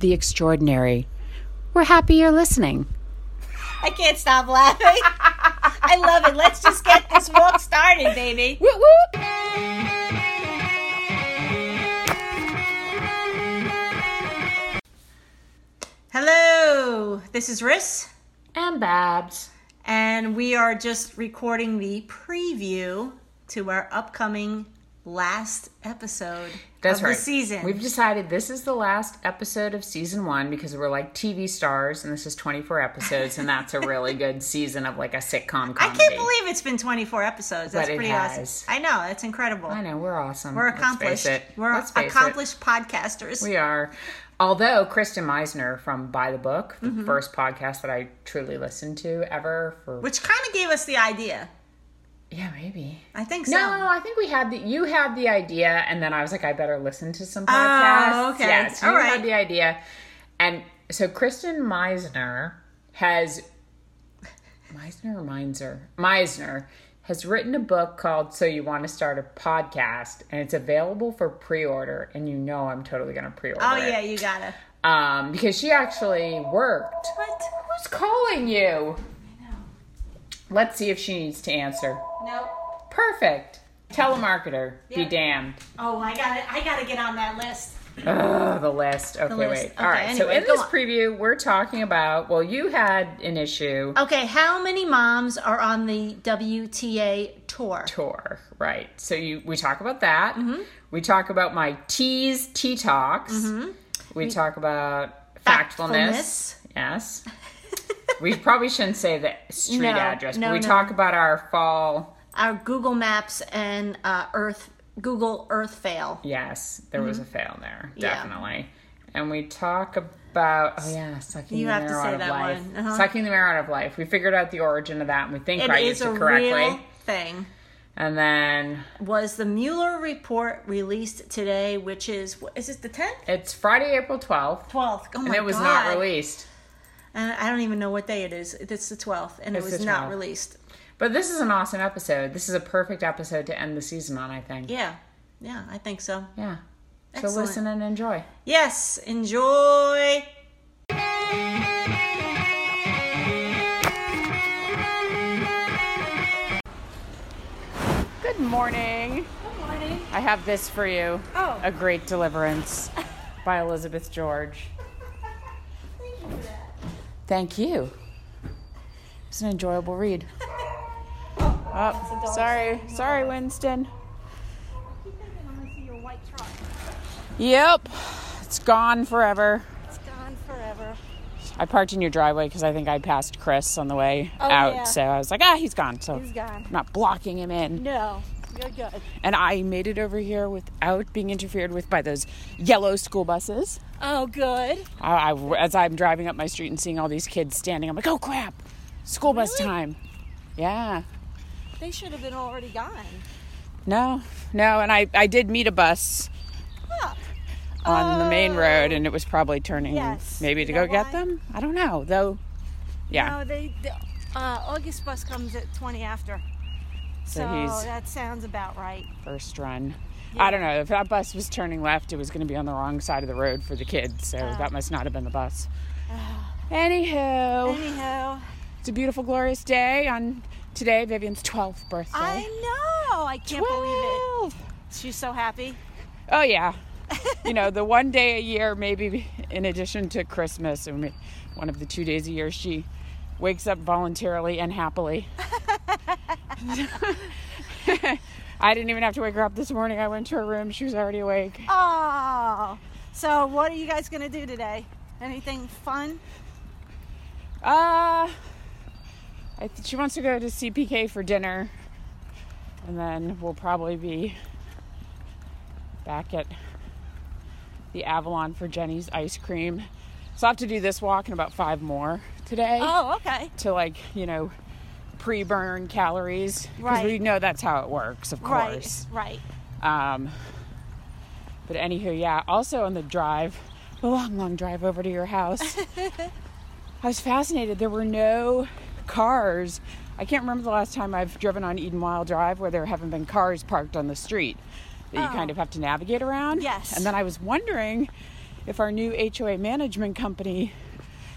the extraordinary. We're happy you're listening. I can't stop laughing. I love it. Let's just get this walk started, baby. Whoop, whoop. Hello, this is Ris, And Babs. and we are just recording the preview to our upcoming last episode That's of right. the season. We've decided this is the last episode of season one because we're like TV stars, and this is 24 episodes, and that's a really good season of like a sitcom comedy. I can't believe it's been 24 episodes. That's pretty has. awesome. I know, that's incredible. I know we're awesome. We're accomplished. We're face it. accomplished podcasters. We are. Although Kristen Meisner from By the Book, the Mm-hmm. first podcast that I truly listened to ever for which kind of gave us the idea. Yeah maybe I think so. no I think we had the you had the idea and then I was like I better listen to some podcast." Oh, okay. All you right. had the idea and so Kristen Meisner has Meisner or Meinzer Meisner has written a book called So You Want to Start a Podcast and it's available for pre-order and you know I'm totally gonna pre-order Oh, it yeah, you gotta. um, because she actually worked. What? Who's calling you? Let's see if she needs to answer. No. Perfect. Telemarketer. Be damned. Oh, I got it. I got to get on that list. Oh, the list. Okay, list. wait. Okay, All right. so in this on. preview, we're talking about. Well, you had an issue Okay, how many moms are on the WTA tour? tour, right? So you we talk about that. Mm-hmm. We talk about my Tease, tea talks. We, talk about factfulness. Factfulness. Yes. we probably shouldn't say the street No, address, no, but we no. talk about our fall. Our Google Maps and uh, Earth Google Earth fail. Yes, there was a fail there, Mm-hmm. Yeah. definitely. And we talk about oh yeah, sucking You the have to say out of that life. one. Uh-huh. Sucking the marrow out of life. We figured out the origin of that, and we think It I used it correctly. real thing. And then Was the Mueller report released today? Which is is it the tenth, it's Friday, April twelfth, twelfth? Oh my god! and it was God. not released. And I don't even know what day it is. It's the twelfth, and It's it was not released. But this is an awesome episode. This is a perfect episode to end the season on, I think. Yeah, yeah, I think so. Yeah. So listen and enjoy. Yes, enjoy. Good morning. Good morning. I have this for you. Oh. A Great Deliverance by Elizabeth George. Thank you for that. Thank you. It's an enjoyable read. Oh, sorry. Sorry, Winston. keep thinking I'm gonna see your white truck. Yep. It's gone forever. It's gone forever. I parked in your driveway because I think I passed Chris on the way Oh, out. yeah. So I was like, ah, he's gone. So He's gone. I'm not blocking him in. No, you're good. And I made it over here without being interfered with by those yellow school buses. Oh, good. I, I- as I'm driving up my street and seeing all these kids standing, I'm like, oh crap, school bus time. Yeah. They should have been already gone. No, no. And I, I did meet a bus Huh. on the main Oh. road, and it was probably turning Yes. maybe to You know go get them. I don't know, though. Yeah. No, they, the uh, August bus comes at 20 after. So So, he's- that sounds about right. First run. I don't know. If that bus was turning left, it was going to be on the wrong side of the road for the kids. So Oh. that must not have been the bus. Anywho, Anyhow, it's a beautiful, glorious day on today, Vivian's 12th birthday. I know. I can't believe it. She's so happy. Oh, yeah. you know, the one day a year, maybe in addition to Christmas, or one of the two days a year, she wakes up voluntarily and happily. I didn't even have to wake her up this morning. I went to her room. She was already awake. Oh. So, what are you guys going to do today? Anything fun? Uh, I th- she wants to go to CPK for dinner, and then we'll probably be back at the Avalon for Jeni's ice cream. So I have to do this walk and about five more today Oh, okay. to like, you know, pre-burn calories because Right. we know that's how it works, of course. Right. Um, but anywho, yeah. Also on the drive, the long, long drive over to your house, I was fascinated. There were no cars. I can't remember the last time I've driven on Eden Wild Drive where there haven't been cars parked on the street that you Oh. kind of have to navigate around. Yes. And then I was wondering if our new HOA management company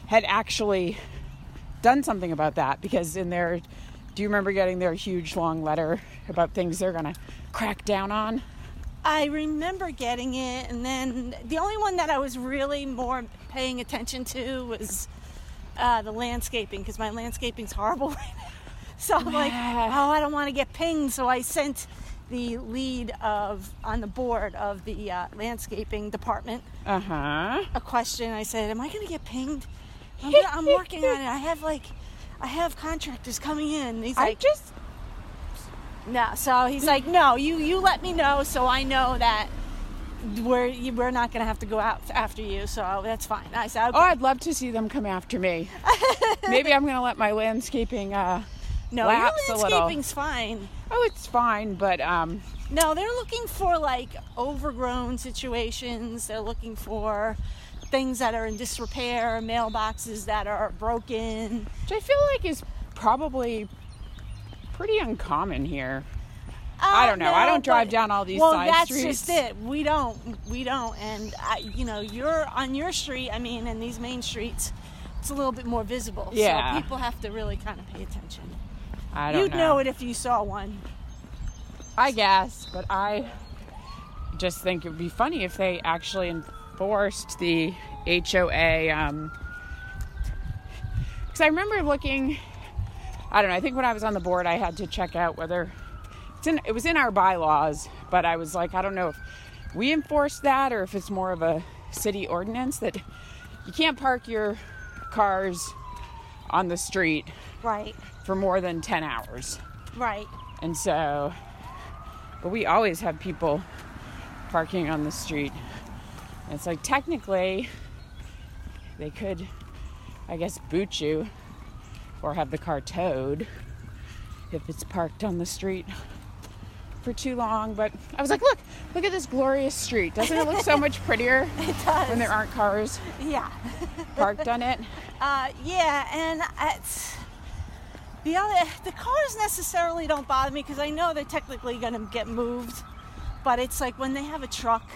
had actually done something about that because in their do you remember getting their huge long letter about things they're going to crack down on? I remember getting it, and then the only one that I was really more paying attention to was uh, the landscaping because my landscaping's horrible right now. So I'm like, oh, I don't want to get pinged. So I sent the lead of on the board of the uh, landscaping department Uh-huh. a question. I said, "Am I going to get pinged? I'm, gonna- I'm working on it. I have like, I have contractors coming in." And he's I like, just "No." So he's like, "No, you you let me know so I know that we're you- we're not going to have to go out after you. So that's fine." I said, "Okay." Oh, I'd love to see them come after me. Maybe I'm going to let my landscaping uh no, lapse your landscaping's fine. Oh, it's fine, but um No, they're looking for like overgrown situations. They're looking for things that are in disrepair, mailboxes that are broken. which I feel like is probably pretty uncommon here. I don't know. I don't drive but- down all these well, side that's streets. just it. We don't. We don't. And I, you know, you're on your street. I mean, in these main streets, it's a little bit more visible. Yeah. So people have to really kind of pay attention. I don't know. You'd know. it if you saw one. I guess, but I just think it would be funny if they actually enforced the HOA. Um, because I remember looking. I don't know. I think when I was on the board, I had to check out whether in. It was in our bylaws, but I was like, I don't know if we enforce that or if it's more of a city ordinance that you can't park your cars on the street Right. for more than 10 hours. Right. And so, but we always have people parking on the street. And it's like technically they could, I guess, boot you or have the car towed if it's parked on the street for too long. But I was like, look, look at this glorious street. Doesn't it look so much prettier when there aren't cars yeah. parked on it? Uh, yeah, and it's the other the cars necessarily don't bother me because I know they're technically going to get moved, but it's like when they have a truck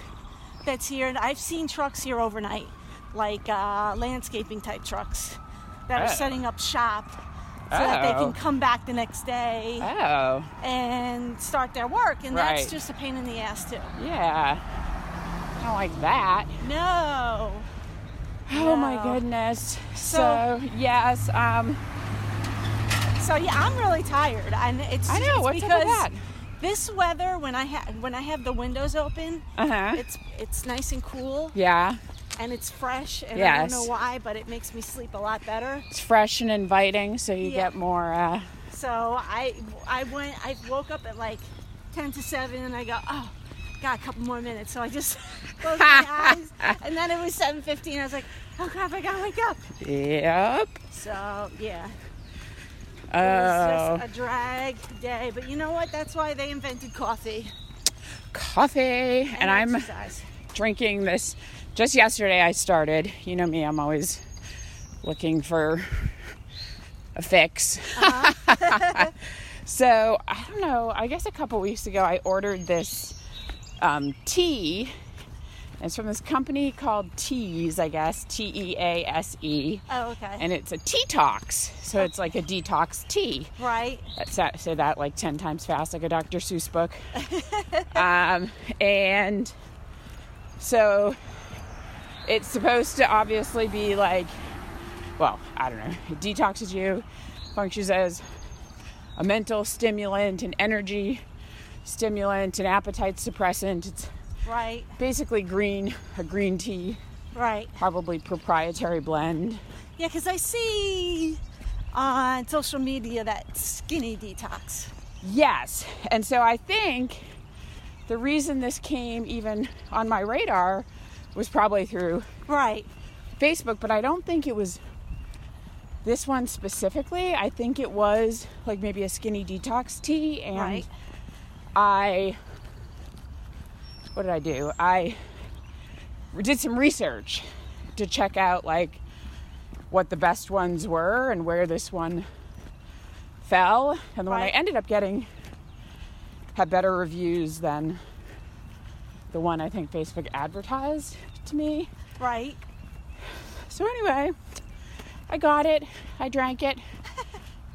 that's here, and I've seen trucks here overnight, like uh, landscaping type trucks that are Oh. setting up shop so that they Oh. can come back the next day Oh, and start their work, and that's just a pain in the ass too. yeah. I don't like that. No. Oh my goodness. So- So, yes, um, So yeah, I'm really tired, and it's I know, it's because with that? this weather when I have when I have the windows open, uh huh. it's it's nice and cool Yeah, and it's fresh, and I don't know why, but it makes me sleep a lot better. it's fresh and inviting, so you Yeah. get more. Uh, So I I went I woke up at like ten to seven, and I go oh. Got a couple more minutes, so I just closed my eyes, and then it was seven fifteen. I was like, "Oh crap, I gotta wake up." yep. So yeah, it Oh, was just a drag day. But you know what? That's why they invented coffee coffee, and, I'm drinking this. Just yesterday, I started. You know me; I'm always looking for a fix. so I don't know. I guess a couple weeks ago, I ordered this um, tea. It's from this company called Tease, I guess, T E A S E, Oh, okay. and it's a detox. So it's like a detox tea. right. That's- Say that like 10 times fast, like a Dr. Seuss book. um, and so it's supposed to obviously be like, well, I don't know, it detoxes you, functions as a mental stimulant, an energy stimulant, an appetite suppressant. It's Right. basically green, a green tea, Right. probably proprietary blend. Yeah, because I see on social media that skinny detox. Yes. And so I think the reason this came even on my radar was probably through Right. Facebook, but I don't think it was this one specifically. I think it was like maybe a skinny detox tea, and Right. I. What did I do? I did some research to check out like what the best ones were and where this one fell, and the one I ended up getting had better reviews than the one I think Facebook advertised to me. Right. So anyway, I got it. I drank it.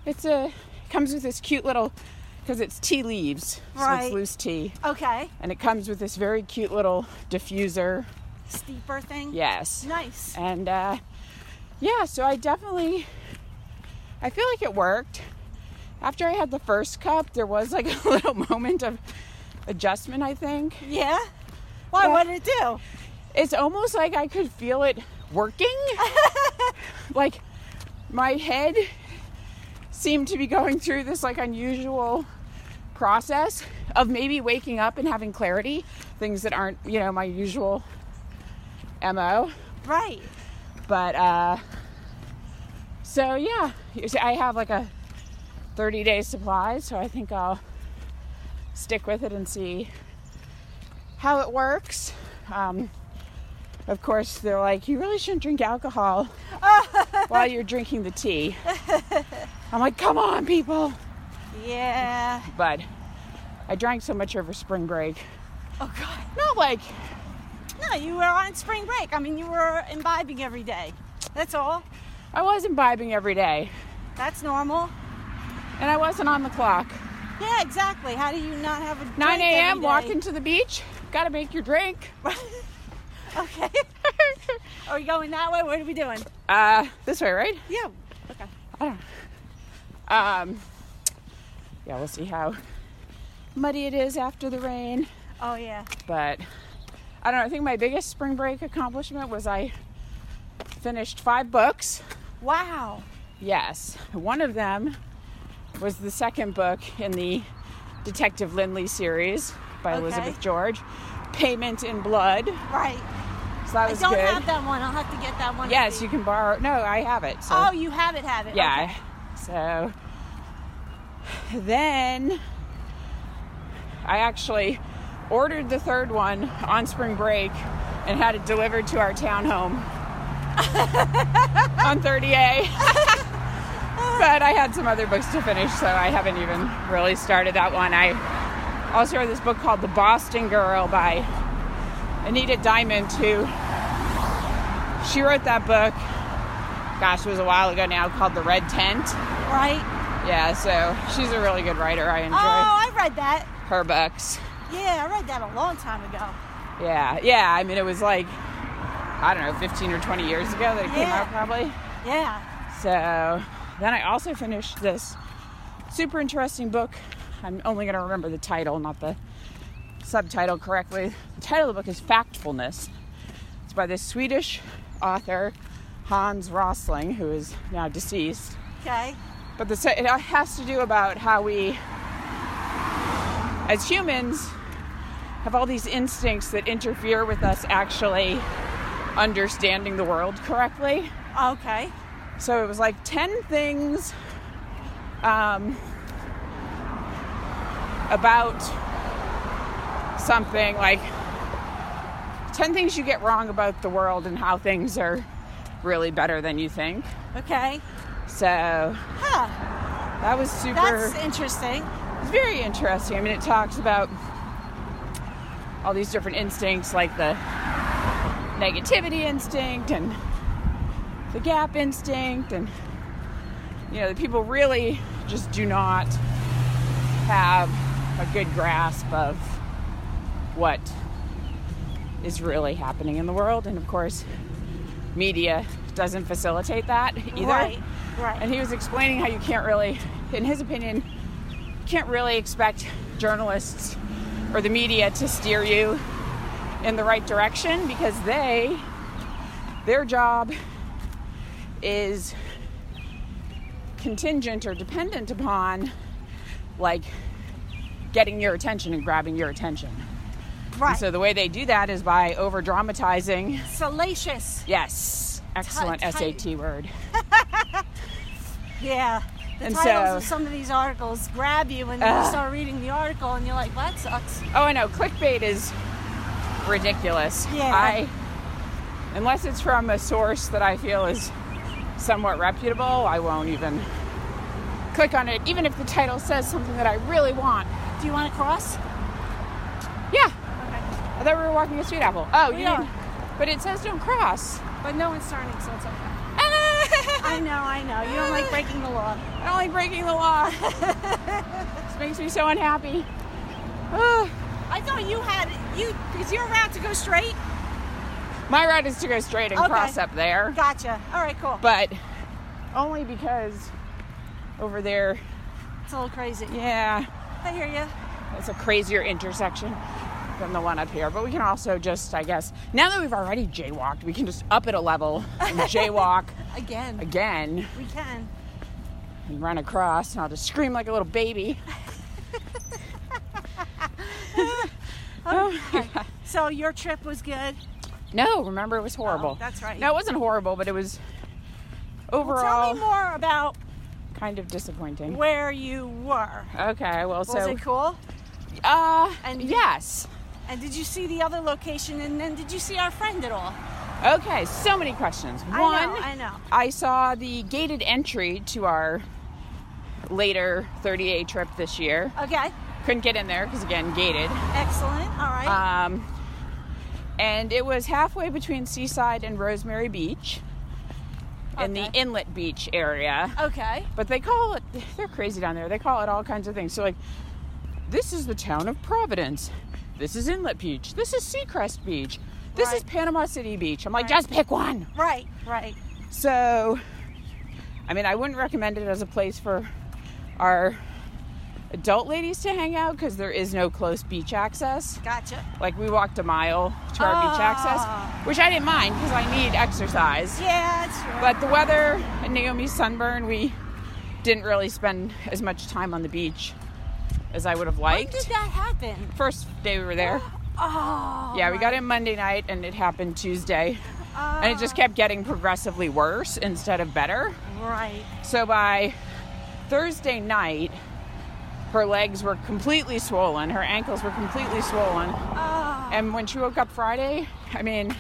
It's a it comes with this cute little because it's tea leaves, so it's loose tea, Okay. and it comes with this very cute little diffuser. Steeper thing. Yes, Nice. and uh, yeah, so I definitely I feel like it worked. After I had the first cup, there was like a little moment of adjustment. I think Yeah. Why? Yeah. What did it do? it's almost like I could feel it working. like my head seemed to be going through this like unusual process of maybe waking up and having clarity, things that aren't, you know, my usual MO. Right. But uh so yeah, you see, I have like a 30 day supply, so I think I'll stick with it and see how it works. Um, of course, they're like, you really shouldn't drink alcohol while you're drinking the tea. I'm like, come on, people. Yeah. But I drank so much over spring break. Oh God. Not like, No, you were on spring break. I mean, you were imbibing every day. That's all. I was imbibing every day, That's normal. and I wasn't on the clock. Yeah, exactly. How do you not have a 9 a.m. walking to the beach. Gotta make your drink. okay. Are we going that way? What are we doing? Uh, this way, right? Yeah. Okay. I don't know. Um, yeah, we'll see how muddy it is after the rain. Oh yeah. But I don't know. I think my biggest spring break accomplishment was I finished five books. Wow. Yes, one of them was the second book in the Detective Lynley series by Okay. Elizabeth George, Payment in Blood. Right. So that was I don't good. have that one. I'll have to get that one. Yes, you can borrow. No, I have it. So. Oh, you have it. Have it. Yeah. Okay. So then I actually ordered the third one on spring break and had it delivered to our townhome on 30A. but I had some other books to finish, so I haven't even really started that one. I also read this book called The Boston Girl by Anita Diamant, who she wrote that book gosh, it was a while ago now called The Red Tent. Right. Yeah, so she's a really good writer. I enjoy Oh, I read that. her books. Yeah, I read that a long time ago. Yeah, yeah. I mean, it was like, I don't know, 15 or 20 years ago that it came out, probably. Yeah. So then I also finished this super interesting book. I'm only going to remember the title, not the subtitle correctly. The title of the book is Factfulness. It's by this Swedish author, Hans Rosling, who is now deceased. Okay. But the, it has to do about how we, as humans, have all these instincts that interfere with us actually understanding the world correctly. Okay. So it was like 10 things um, about something, like 10 things you get wrong about the world and how things are really better than you think. Okay. So Huh. that was super. That's interesting. It's very interesting. I mean, it talks about all these different instincts, like the negativity instinct and the gap instinct, and you know, the people really just do not have a good grasp of what is really happening in the world, and of course, media doesn't facilitate that either. Right. Right. And he was explaining how you can't really, in his opinion, you can't really expect journalists or the media to steer you in the right direction because they, their job is contingent or dependent upon like getting your attention and grabbing your attention. right. So the way they do that is by over dramatizing Salacious. Yes. excellent ti- SAT word. Yeah. The And titles so- of some of these articles grab you and then you start reading the article and you're like, well, that sucks. Oh, I know. Clickbait is ridiculous. Yeah. I, unless it's from a source that I feel is somewhat reputable, I won't even click on it, even if the title says something that I really want. Do you want to cross? Yeah. Okay. I thought we were walking a sweet apple. Oh, We you are. But it says don't cross. But no one's turning, so it's okay. I know, I know. You don't like breaking the law. I don't like breaking the law. this makes me so unhappy. Ah. I thought you had you. Is your route to go straight? My route is to go straight and Okay. cross up there. Gotcha. All right, cool. but only because over there, It's a little crazy. yeah, I hear you. it's a crazier intersection than the one up here. But we can also just, I guess, now that we've already jaywalked, we can just up it a level and jaywalk Again, again we can. and run across, and I'll just scream like a little baby. Oh, so your trip was good. No, remember it was horrible. Oh, that's right. No, it wasn't horrible, but it was Well, overall tell me more about kind of disappointing. where you were. Okay, well, so. Was it cool? uh, And- yes. And did you see the other location? And then did you see our friend at all? Okay, so many questions. I One, know, I know. I saw the gated entry to our later 30A trip this year. Okay, Couldn't get in there because, again, gated. excellent. All right. Um, and it was halfway between Seaside and Rosemary Beach in the Inlet Beach area. okay. But they call it, they're crazy down there. They call it all kinds of things. So, like, this is the town of Providence. This is Inlet Beach. This is Seacrest Beach. This is Panama City Beach. I'm like, Right. just pick one. Right, right. So, I mean, I wouldn't recommend it as a place for our adult ladies to hang out because there is no close beach access. Gotcha. Like, we walked a mile to our beach access, Ah. which I didn't mind because I need exercise. Yeah, that's true. But the weather and Naomi's sunburn, we didn't really spend as much time on the beach as I would have when liked. did that happen? First day we were there. Oh. Yeah, we got in Monday night and it happened Tuesday. Oh, And it just kept getting progressively worse instead of better. Right. So by Thursday night, her legs were completely swollen, her ankles were completely swollen. Oh. And when she woke up Friday, I mean,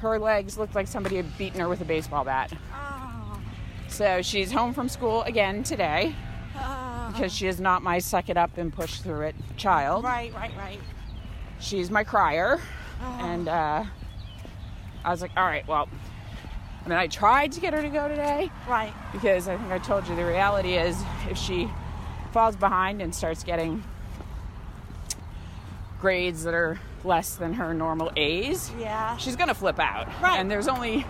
her legs looked like somebody had beaten her with a baseball bat. Oh. So she's home from school again today Oh. because she is not my suck it up and push through it child. Right, right, right. She's my crier. And uh, I was like, all right, well, I mean, I tried to get her to go today. Right. because I think I told you the reality is if she falls behind and starts getting grades that are less than her normal A's, Yeah. she's gonna flip out. Right. And there's only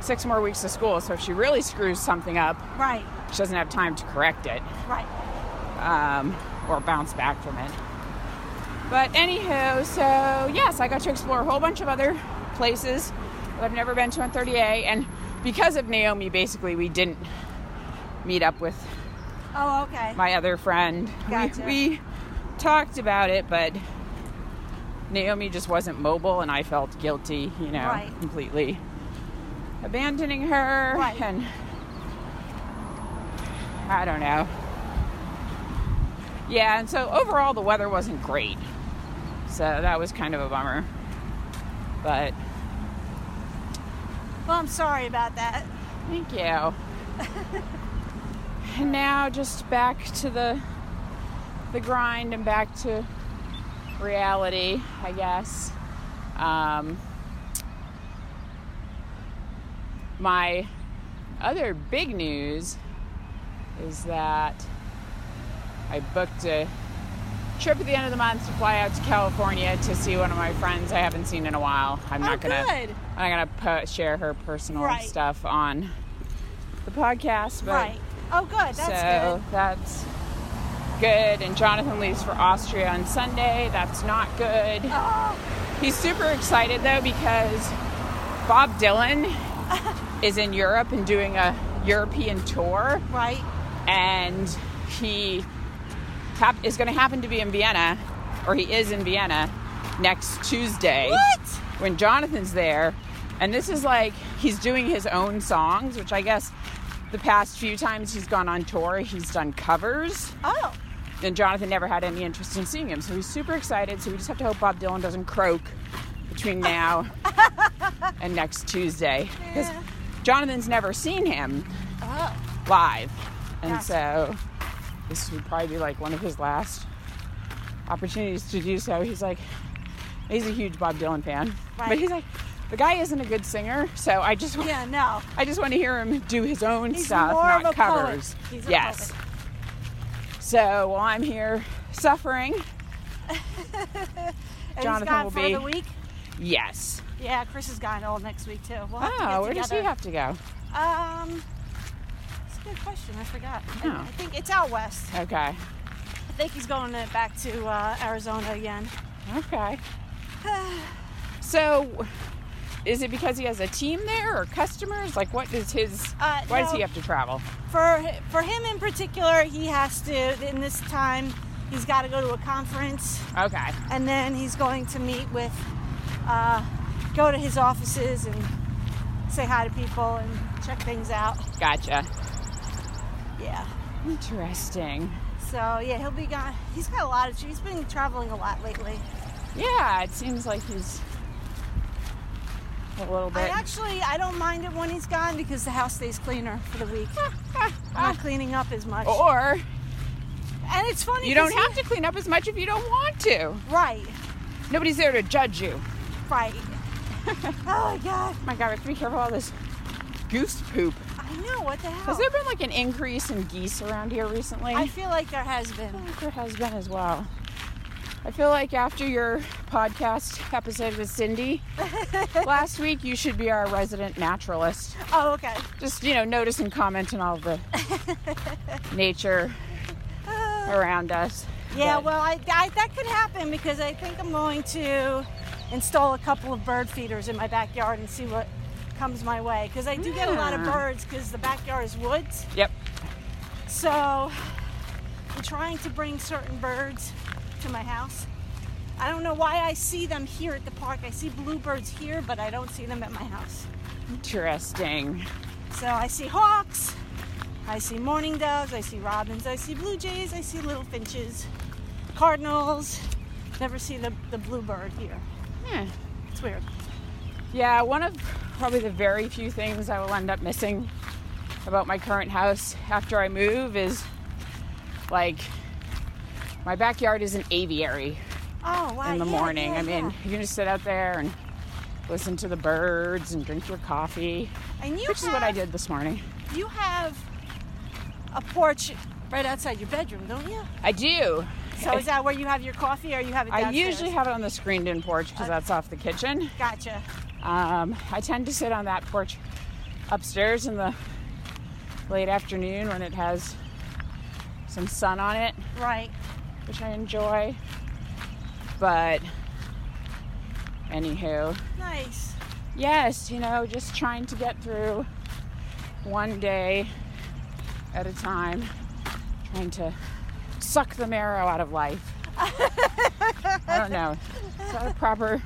six more weeks of school, so if she really screws something up, Right. she doesn't have time to correct it Right. um, or bounce back from it. But anywho, so yes, I got to explore a whole bunch of other places that I've never been to on 30A, and because of Naomi, basically we didn't meet up with Oh, okay. my other friend. Gotcha. We, we talked about it, but Naomi just wasn't mobile, and I felt guilty, you know, Right. completely abandoning her, Right. and I don't know. Yeah, and so overall the weather wasn't great, so that was kind of a bummer. But Well, I'm sorry about that. Thank you. and now just back to the the grind and back to reality, I guess. Um, my other big news is that I booked a trip at the end of the month to fly out to California to see one of my friends I haven't seen in a while. I'm Oh, not gonna good. I'm gonna po- share her personal Right. stuff on the podcast, but Right. Oh, good. That's so good. that's good. And Jonathan leaves for Austria on Sunday. That's not good. Oh, He's super excited though because Bob Dylan is in Europe and doing a European tour, right. and he hap- is going to happen to be in Vienna, or he is in Vienna next Tuesday What? when Jonathan's there. And this is like he's doing his own songs, which I guess the past few times he's gone on tour, he's done covers. Oh, And Jonathan never had any interest in seeing him, so he's super excited. So we just have to hope Bob Dylan doesn't croak between now and next Tuesday. Because Yeah. Jonathan's never seen him oh, live. And Gotcha. so this would probably be like one of his last opportunities to do so. He's like, he's a huge Bob Dylan fan. But he's like, the guy isn't a good singer, so I just want, yeah, no. I just want to hear him do his own He's stuff, not covers. He's a yes. So while I'm here suffering, And Jonathan he's gone will for be- the week. yes. Yeah, Chris is gone all next week too. We'll Oh, where does he have to go? Um, it's a good question. I forgot. I- Oh. I think it's out west. Okay. I think he's going to, back to uh, Arizona again. Okay. So, is it because he has a team there or customers? Like, what is his? Uh, why does he have to travel? For for him in particular, he has to. In this time, he's got to go to a conference, Okay. and then he's going to meet with, uh, go to his offices and say hi to people and check things out. Gotcha. Yeah. Interesting. So yeah, he'll be gone. He's got a lot of. He's been traveling a lot lately. Yeah, it seems like he's a little I actually I don't mind it when he's gone because the house stays cleaner for the week. I'm not cleaning up as much. or And it's funny. You don't have to clean up as much if you don't want to. Right, Nobody's there to judge you. right. oh my god. Oh my God, we have to be careful of all this goose poop. I know what the hell. Has there been like an increase in geese around here recently? I feel like there has been. I think there has been as well. I feel like after your podcast episode with Cindy last week, you should be our resident naturalist. Oh, okay. Just, you know, notice and comment on all the nature around us. Yeah, But- well, I, I that could happen because I think I'm going to install a couple of bird feeders in my backyard and see what comes my way. Because I do get a lot of birds because the backyard is woods. Yep. So I'm trying to bring certain birds to my house. I don't know why I see them here at the park. I see bluebirds here, but I don't see them at my house. Interesting. So I see hawks, I see mourning doves, I see robins, I see blue jays, I see little finches, cardinals. Never see the, the bluebird here. Yeah. It's weird. Yeah, one of probably the very few things I will end up missing about my current house after I move is like my backyard is an aviary. Oh, wow. in the yeah, morning. yeah, I mean, yeah. you can just sit out there and listen to the birds and drink your coffee, and you which is what I did this morning. You have a porch right outside your bedroom, don't you? I do. So is that where you have your coffee, or you have it downstairs? I usually have it on the screened-in porch because that's off the kitchen. Gotcha. Um, I tend to sit on that porch upstairs in the late afternoon when it has some sun on it, Right. Which I enjoy. But anywho, Nice. yes, you know, just trying to get through one day at a time, trying to suck the marrow out of life. I don't know. Is that a proper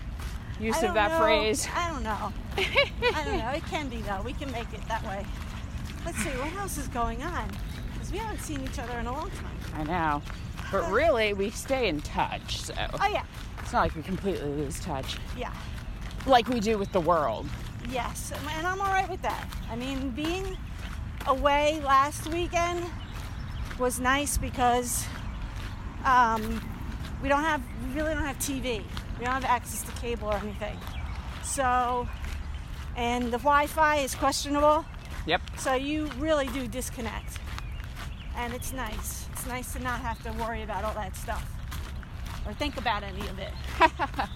use of that know. phrase? I don't know. I don't know. It can be though. We can make it that way. Let's see what else is going on because we haven't seen each other in a long time. I know. But really, we stay in touch, so Oh yeah, it's not like we completely lose touch yeah, like we do with the world. yes, and I'm all right with that. I mean, being away last weekend was nice because um, we don't have, we really don't have TV. We don't have access to cable or anything. So, and the Wi-Fi is questionable. Yep. So you really do disconnect. And it's nice. It's nice to not have to worry about all that stuff or think about any of it.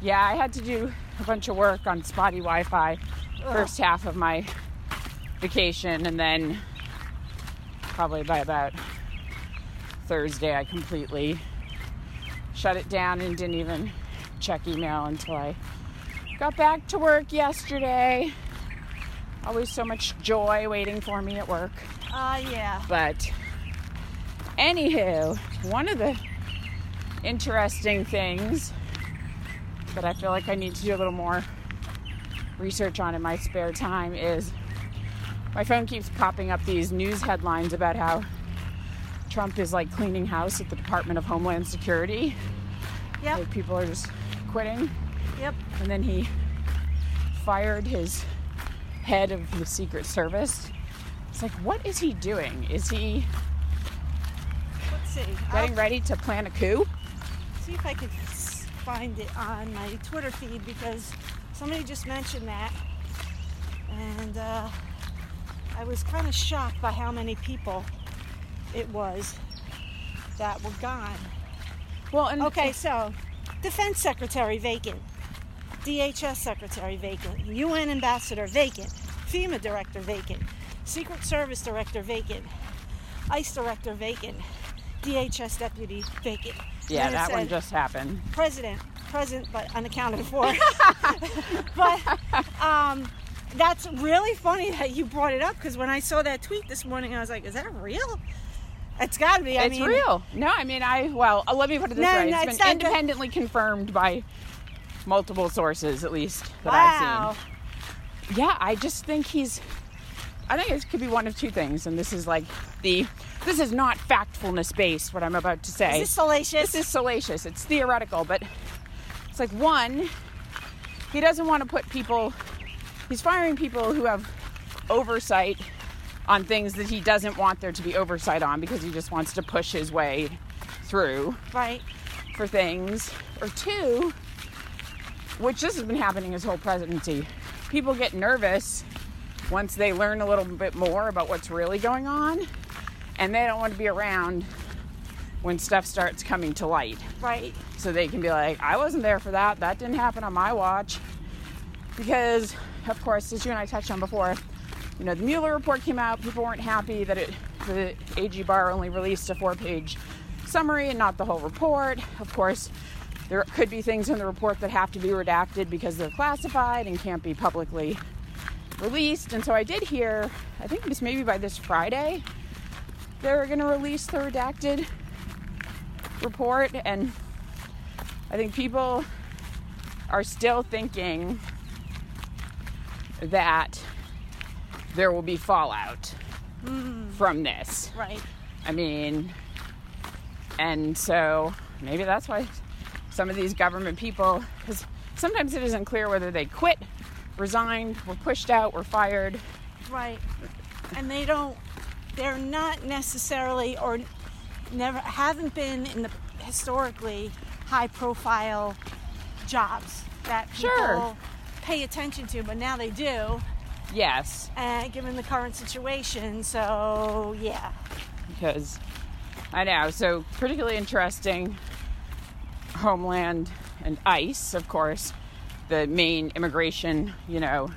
Yeah, I had to do a bunch of work on spotty Wi Fi first half of my vacation, and then probably by about Thursday, I completely shut it down and didn't even check email until I got back to work yesterday. Always so much joy waiting for me at work. Uh, yeah. But anywho, one of the interesting things that I feel like I need to do a little more research on in my spare time is my phone keeps popping up these news headlines about how Trump is like cleaning house at the Department of Homeland Security. Yep. Like people are just quitting. Yep. And then he fired his head of the Secret Service. It's like, what is he doing? Is he see. getting I'll ready to plan a coup? see if I can find it on my Twitter feed because somebody just mentioned that, and uh, I was kind of shocked by how many people it was that were gone. Well, and Okay, so Defense Secretary vacant, DHS Secretary vacant, UN Ambassador vacant, FEMA Director vacant, Secret Service Director vacant, ICE Director vacant, DHS Deputy vacant. yeah, that one just happened. President, present but unaccounted for. but um, that's really funny that you brought it up because when I saw that tweet this morning, I was like, "Is that real?" It's got to be. I it's mean, real. No, I mean, I well, uh, let me put it this No, way: no, it's it's been the- independently confirmed by multiple sources, at least that Wow. I've seen. Yeah, I just think he's. I think it could be one of two things, and this is like the. This is not factfulness based. What I'm about to say. This Is salacious? This is salacious. It's theoretical, but it's like one, he doesn't want to put people. He's firing people who have oversight on things that he doesn't want there to be oversight on because he just wants to push his way through right. for things. Or two, which this has been happening his whole presidency, people get nervous once they learn a little bit more about what's really going on, and they don't want to be around when stuff starts coming to light. Right. So they can be like, I wasn't there for that. That didn't happen on my watch. Because, of course, as you and I touched on before, you know, the Mueller report came out. People weren't happy that it, the AG Barr only released a four page summary and not the whole report. Of course, there could be things in the report that have to be redacted because they're classified and can't be publicly released. And so I did hear, I think it was maybe by this Friday, they're going to release the redacted report. And I think people are still thinking that there will be fallout hmm. from this. Right. I mean, and so maybe that's why some of these government people, because sometimes it isn't clear whether they quit, resigned, were pushed out, were fired. Right. And they don't. They're not necessarily or never haven't been in the historically high profile jobs that people Sure. pay attention to, but now they do. Yes, And given the current situation, so yeah. because I know. So, particularly interesting Homeland and ICE, of course, the main immigration, you know,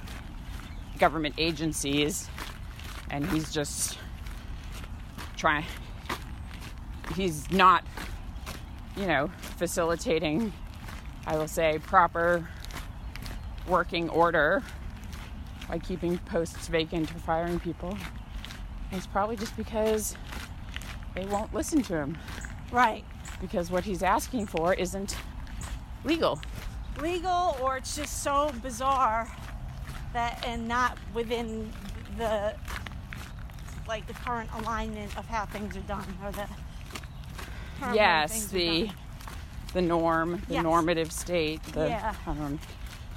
government agencies. And he's just trying, he's not, you know, facilitating, I will say, proper working order by keeping posts vacant or firing people. It's probably just because they won't listen to him Right. because what he's asking for isn't legal. Legal or it's just so bizarre that and not within the like the current alignment of how things are done or the yes, the the norm, the Yes. normative state. The, Yeah. I don't,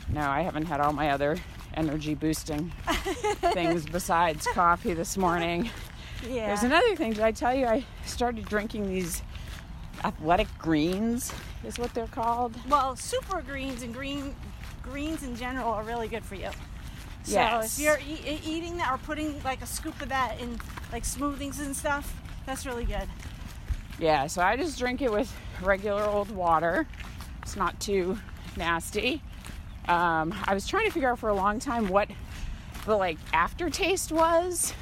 no, I haven't had all my other energy boosting things besides coffee this morning. yeah. There's another thing. Did I tell you I started drinking these athletic greens? Is what they're called. Well, super greens and green greens in general are really good for you. So Yes. if you're e- eating that or putting like a scoop of that in like smoothies and stuff, that's really good. Yeah, so I just drink it with regular old water. It's not too nasty. Um, I was trying to figure out for a long time what the like aftertaste was,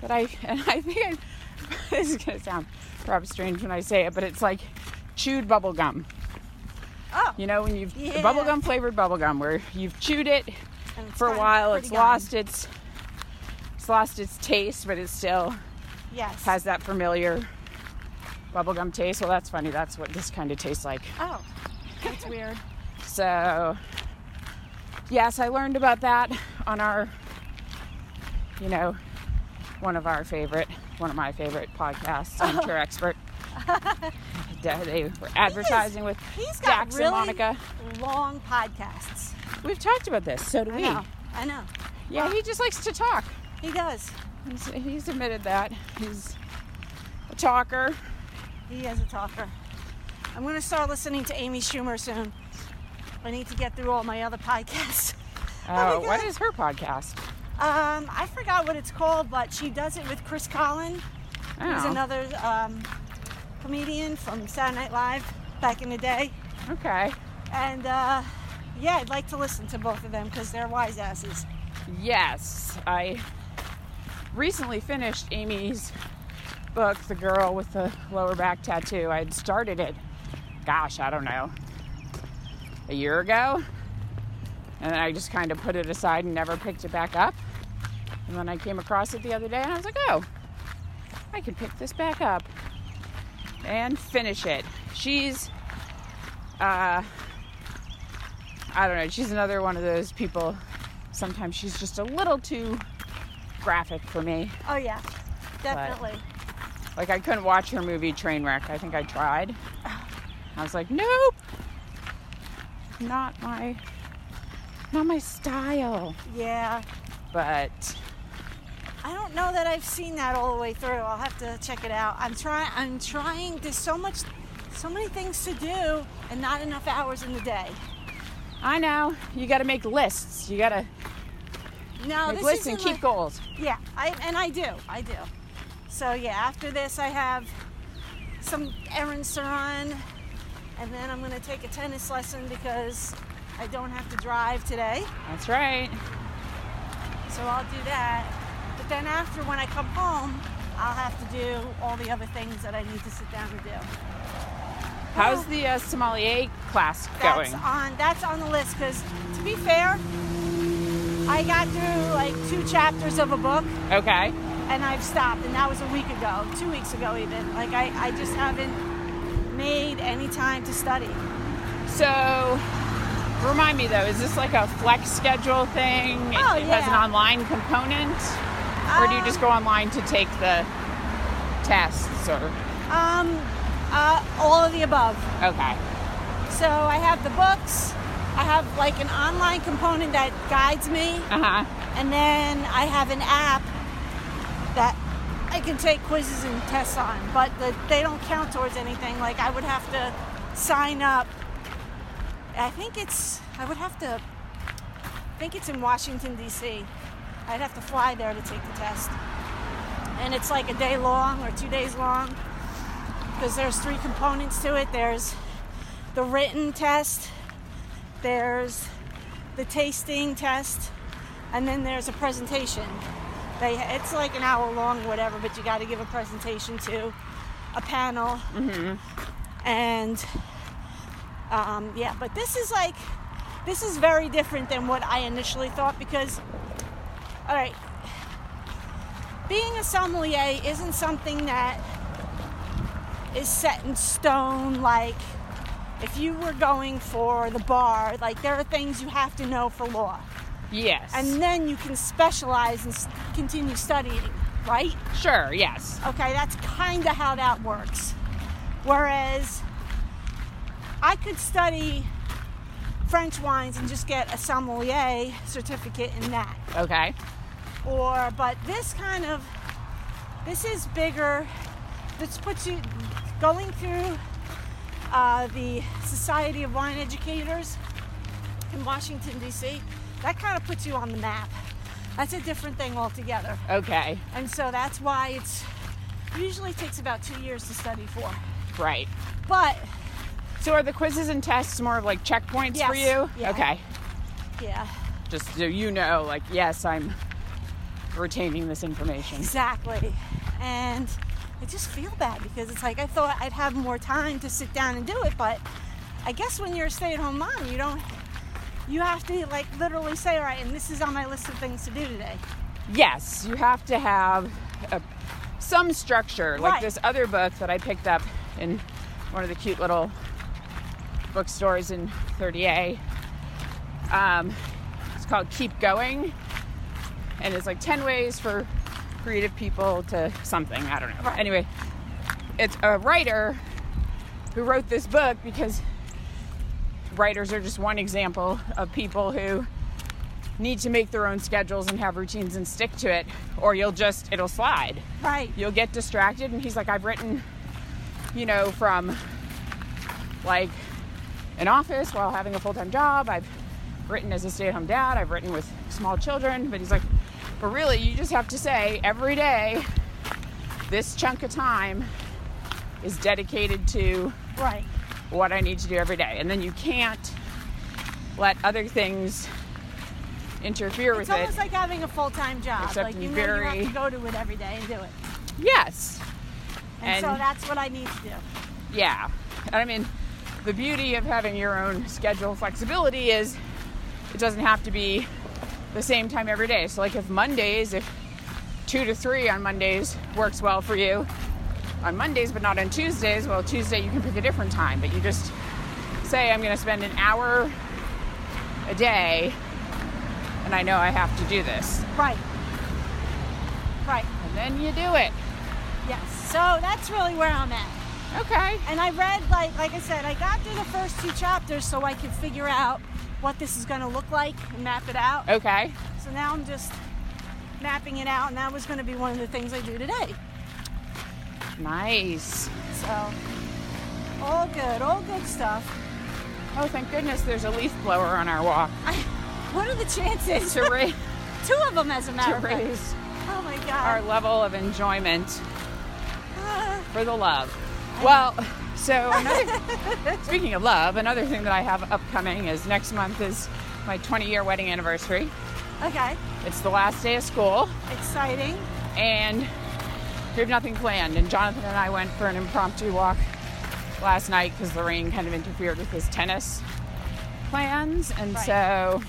but I and I think I, this is gonna sound perhaps strange when I say it, but it's like chewed bubble gum. Oh, You know, when you've Yeah. bubble gum flavored bubble gum, where you've chewed it for a while, it's gum. lost its it's lost its taste, but it still Yes. has that familiar bubblegum taste. Well, that's funny. That's what this kind of tastes like. oh, that's weird. So, yes, I learned about that on our, you know, one of our favorite, one of my favorite podcasts, Armchair Expert. they were advertising with He's got Dax really and Monica. long podcasts. We've talked about this, so do I we. know. I know. Yeah, he just likes to talk. He does. He's, he's admitted that. He's a talker. He is a talker. I'm going to start listening to Amy Schumer soon. I need to get through all my other podcasts. Oh, my what is her podcast? Um, I forgot what it's called, but she does it with Chris Collin. He's Oh, another um, comedian from Saturday Night Live back in the day. okay. And uh, yeah, I'd like to listen to both of them because they're wise asses. Yes, I recently finished Amy's book, The Girl with the Lower Back Tattoo. I had started it, gosh, I don't know, a year ago. And then I just kind of put it aside and never picked it back up. And then I came across it the other day and I was like, oh, I can pick this back up and finish it. She's, uh, I don't know, she's another one of those people sometimes she's just a little too graphic for me. Oh yeah, definitely. Like I couldn't watch her movie Trainwreck. I think I tried. I was like, nope, not my, not my style. Yeah. But I don't know that I've seen that all the way through. I'll have to check it out. I'm trying. I'm trying. There's so much, so many things to do, and not enough hours in the day. I know you got to make lists. You got to No, make lists and keep like- goals. Yeah, I and I do. I do. So yeah, after this, I have some errands to run, and then I'm gonna take a tennis lesson because I don't have to drive today. That's right. So I'll do that. But then after, when I come home, I'll have to do all the other things that I need to sit down and do. How's the uh, sommelier class That's going? on. That's on the list because, to be fair, I got through like two chapters of a book Okay. and I've stopped, and that was a week ago, two weeks ago even. Like I, I just haven't made any time to study. So, remind me though, is this like a flex schedule thing? It, Oh, it has an online component? Or do you Um, just go online to take the tests or Um, uh, all of the above. okay. So I have the books. I have like an online component that guides me, Uh-huh. and then I have an app that I can take quizzes and tests on. But the, they don't count towards anything. Like I would have to sign up. I think it's. I would have to. I think it's in Washington D.C. I'd have to fly there to take the test, and it's like a day long or two days long because there's three components to it. There's the written test, there's the tasting test, and then there's a presentation. They, it's like an hour long, whatever, but you got to give a presentation to a panel. And um, yeah, but this is like, this is very different than what I initially thought because, all right, being a sommelier isn't something that is set in stone like if you were going for the bar like there are things you have to know for law Yes. and then you can specialize and continue studying right sure, yes. okay that's kind of how that works whereas i could study french wines and just get a sommelier certificate in that Okay. Or but this kind of this is bigger this puts you going through uh, the society of wine educators in washington d.c that kind of puts you on the map that's a different thing altogether Okay. and so that's why it's usually takes about two years to study for Right. but So are the quizzes and tests more of like checkpoints for you? Yeah. Okay. yeah Just so you know, like, yes, I'm retaining this information. Exactly. And I just feel bad because it's like I thought I'd have more time to sit down and do it, but I guess when you're a stay at home mom, you don't, you have to like literally say, all right, and this is on my list of things to do today. Yes, you have to have a, some structure. Like Right. this other book that I picked up in one of the cute little bookstores in 30A. Um, It's called Keep Going. And it's like 10 ways for creative people to something. I don't know. Anyway, it's a writer who wrote this book because writers are just one example of people who need to make their own schedules and have routines and stick to it or you'll just it'll slide Right. you'll get distracted and he's like i've written you know from like an office while having a full-time job i've written as a stay-at-home dad i've written with small children but he's like but really you just have to say every day this chunk of time is dedicated to Right. what I need to do every day. And then you can't let other things interfere It's with it. It's almost like having a full time job. Except like you know you very- have to go to it every day and do it. yes. And, so that's what I need to do. Yeah. And I mean, the beauty of having your own schedule flexibility is it doesn't have to be the same time every day. So, like if Mondays, if two to three on Mondays works well for you on Mondays, but not on Tuesdays, well, Tuesday you can pick a different time, but you just say, I'm going to spend an hour a day and I know I have to do this. Right. Right. And then you do it. Yes. So that's really where I'm at. Okay. And I read like like I said, I got through the first two chapters so I could figure out what this is going to look like and map it out. Okay. So now I'm just mapping it out, and that was going to be one of the things I do today. Nice. So all good, all good stuff. Oh, thank goodness there's a leaf blower on our walk I, what are the chances? to, ra- Two of them, as a matter of fact. raise Oh my God. our level of enjoyment Ah, for the love. Well, so another, speaking of love, another thing that I have upcoming is next month is my 20 year wedding anniversary. okay. It's the last day of school, Exciting. and we have nothing planned. And Jonathan and I went for an impromptu walk last night because the rain kind of interfered with his tennis plans. And Right. so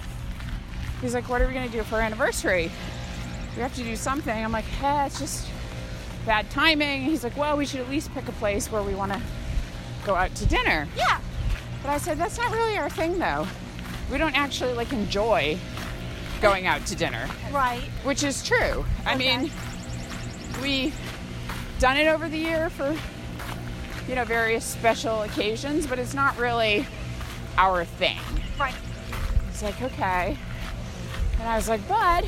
he's like, What are we going to do for our anniversary? We have to do something. I'm like, Hey, it's just bad timing. He's like, Well, we should at least pick a place where we want to go out to dinner. Yeah. But I said, That's not really our thing, though. We don't actually like enjoy going out to dinner Right. which is true. I mean, we've done it over the year for you know various special occasions, but it's not really our thing. Right. It's like okay, and I was like, "Bud,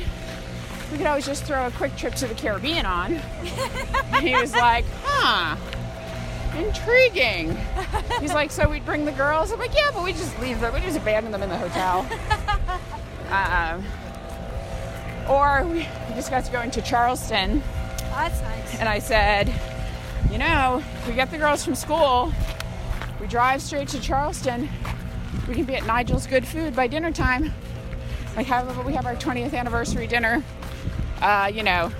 we could always just throw a quick trip to the Caribbean on. and he was like, huh. Intriguing. He's like, so we'd bring the girls. I'm like, yeah, but we just leave them. We just abandon them in the hotel. um, or we just got to go into Charleston, Oh, that's nice. and I said, you know, if we get the girls from school, we drive straight to Charleston. We can be at Nigel's Good Food by dinner time. Like, how about we have our 20th anniversary dinner, uh, you know,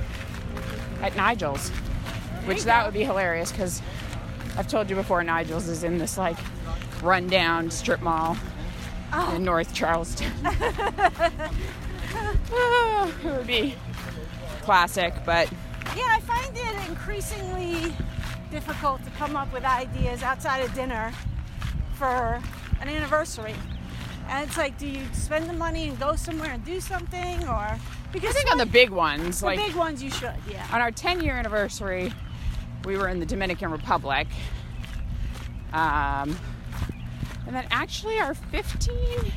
at Nigel's, which that go. would be hilarious because I've told you before, Nigel's is in this like rundown strip mall Oh. in North Charleston. Ah, it would be classic, but Yeah, I find it increasingly difficult to come up with ideas outside of dinner for an anniversary. And it's like, do you spend the money and go somewhere and do something, or I because think on the big ones, the like big ones you should, yeah. on our 10 year anniversary, we were in the Dominican Republic. Um, and then actually, our 15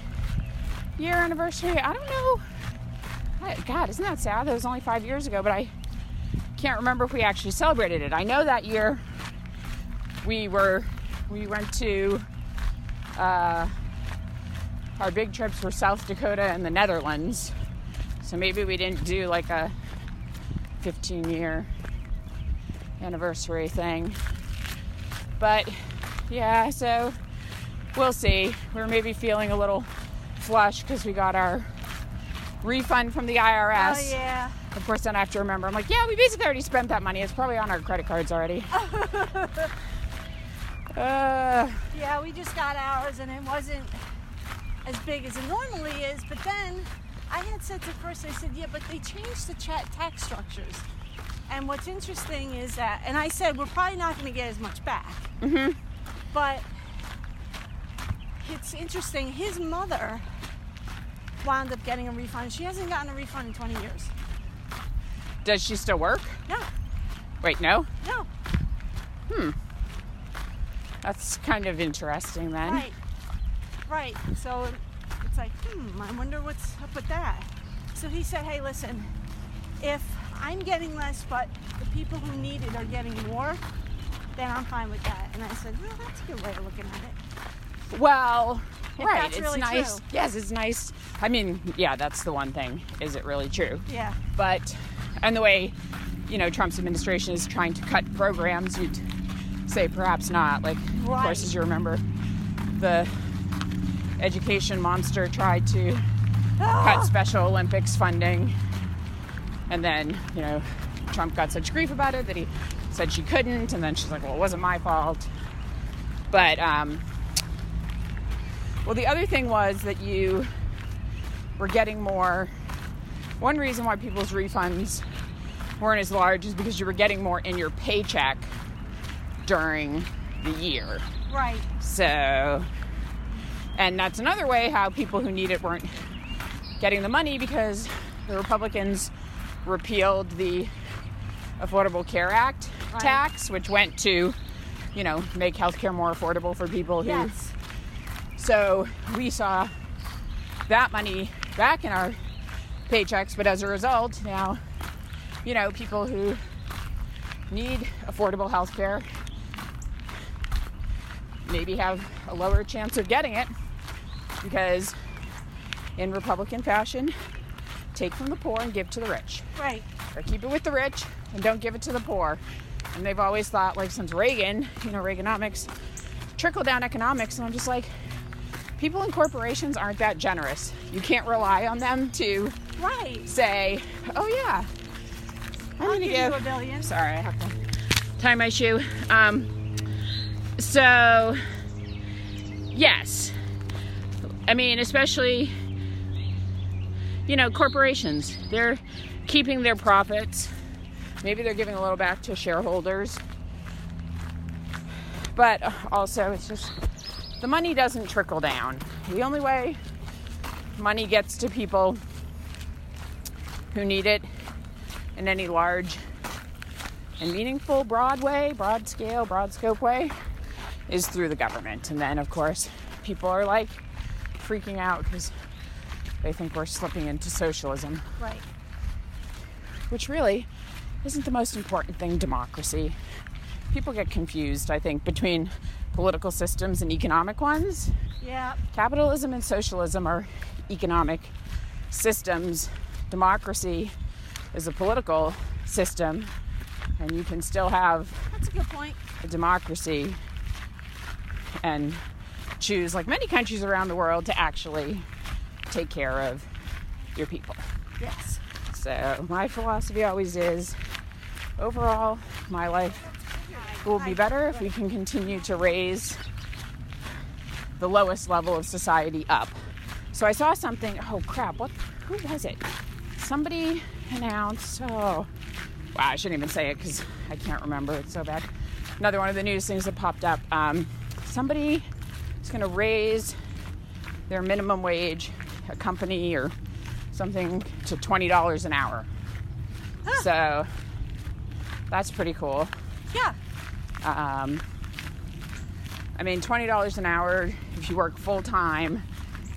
year anniversary, I don't know. God, isn't that sad? That was only five years ago, but I can't remember if we actually celebrated it. I know that year we were, we went to, uh, our big trips were South Dakota and the Netherlands. So maybe we didn't do like a 15 year anniversary thing. But yeah, so we'll see. We're maybe feeling a little flush because we got our refund from the IRS. Oh yeah. Of course, then I have to remember. I'm like, yeah, we basically already spent that money. It's probably on our credit cards already. uh, Yeah, we just got ours and it wasn't as big as it normally is. But then I had said to Chris, I said, yeah, but they changed the chat tax structures. And what's interesting is that, and I said, we're probably not going to get as much back. hmm But it's interesting, his mother wound up getting a refund. She hasn't gotten a refund in 20 years. Does she still work? No, Wait, no? no, Hmm. That's kind of interesting then. right, right. So it's like, hmm, I wonder what's up with that. So he said, hey, listen, if I'm getting less, but the people who need it are getting more, then I'm fine with that. And I said, well, that's a good way of looking at it. Well, If right. that's it's really nice. true. Yes, it's nice. I mean, yeah, that's the one thing. Is it really true? Yeah, But, and the way, you know, Trump's administration is trying to cut programs, you'd say perhaps not. Like, of course, as you remember, the education monster tried to cut Special Olympics funding. And then, you know, Trump got such grief about it that he said she couldn't. And then she's like, well, it wasn't my fault. But, um, well, the other thing was that you were getting more. One reason why people's refunds weren't as large is because you were getting more in your paycheck during the year. right, So, and that's another way how people who need it weren't getting the money because the Republicans repealed the Affordable Care Act Right. tax, which went to, you know, make healthcare more affordable for people who. yes, So we saw that money back in our paychecks, but as a result, now, you know, people who need affordable health care maybe have a lower chance of getting it because, in Republican fashion, take from the poor and give to the rich right, or keep it with the rich and don't give it to the poor. And they've always thought, like since Reagan, you know, Reaganomics, trickle down economics, and I'm just like, people and corporations aren't that generous. You can't rely on them to right. say, oh yeah, I'm gonna give give. you a billion. Sorry, I have to tie my shoe. Um, so, yes, I mean, especially, you know, corporations, they're keeping their profits. Maybe they're giving a little back to shareholders. But also, it's just the money doesn't trickle down. The only way money gets to people who need it in any large and meaningful broad way, broad scale, broad scope way, is through the government. And then, of course, people are like freaking out because they think we're slipping into socialism, Right. which really isn't the most important thing democracy. People get confused, I think, between political systems and economic ones. Yeah. Capitalism and socialism are economic systems. Democracy is a political system, and you can still have That's a good point. a democracy and choose, like many countries around the world, to actually take care of your people. Yes. So, my philosophy always is overall, my life will be better if we can continue to raise the lowest level of society up. So, I saw something, oh crap, what, who was it? Somebody announced, oh, wow, I shouldn't even say it because I can't remember, it's so bad. Another one of the news things that popped up. Um, somebody is going to raise their minimum wage, a company or something, to $20 an hour. So that's pretty cool. Yeah. Um, I mean, $20 an hour if you work full time,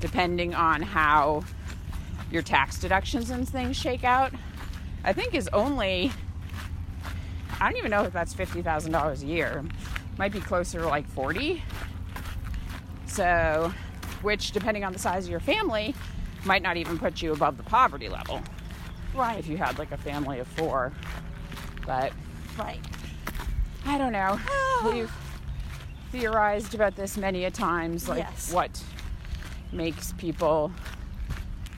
depending on how your tax deductions and things shake out, I think is only, I don't even know if that's $50,000 a year. Might be closer to like 40. So, which depending on the size of your family, might not even put you above the poverty level Right. if you had like a family of four. But Right. I don't know. We've theorized about this many a times, like Yes. what makes people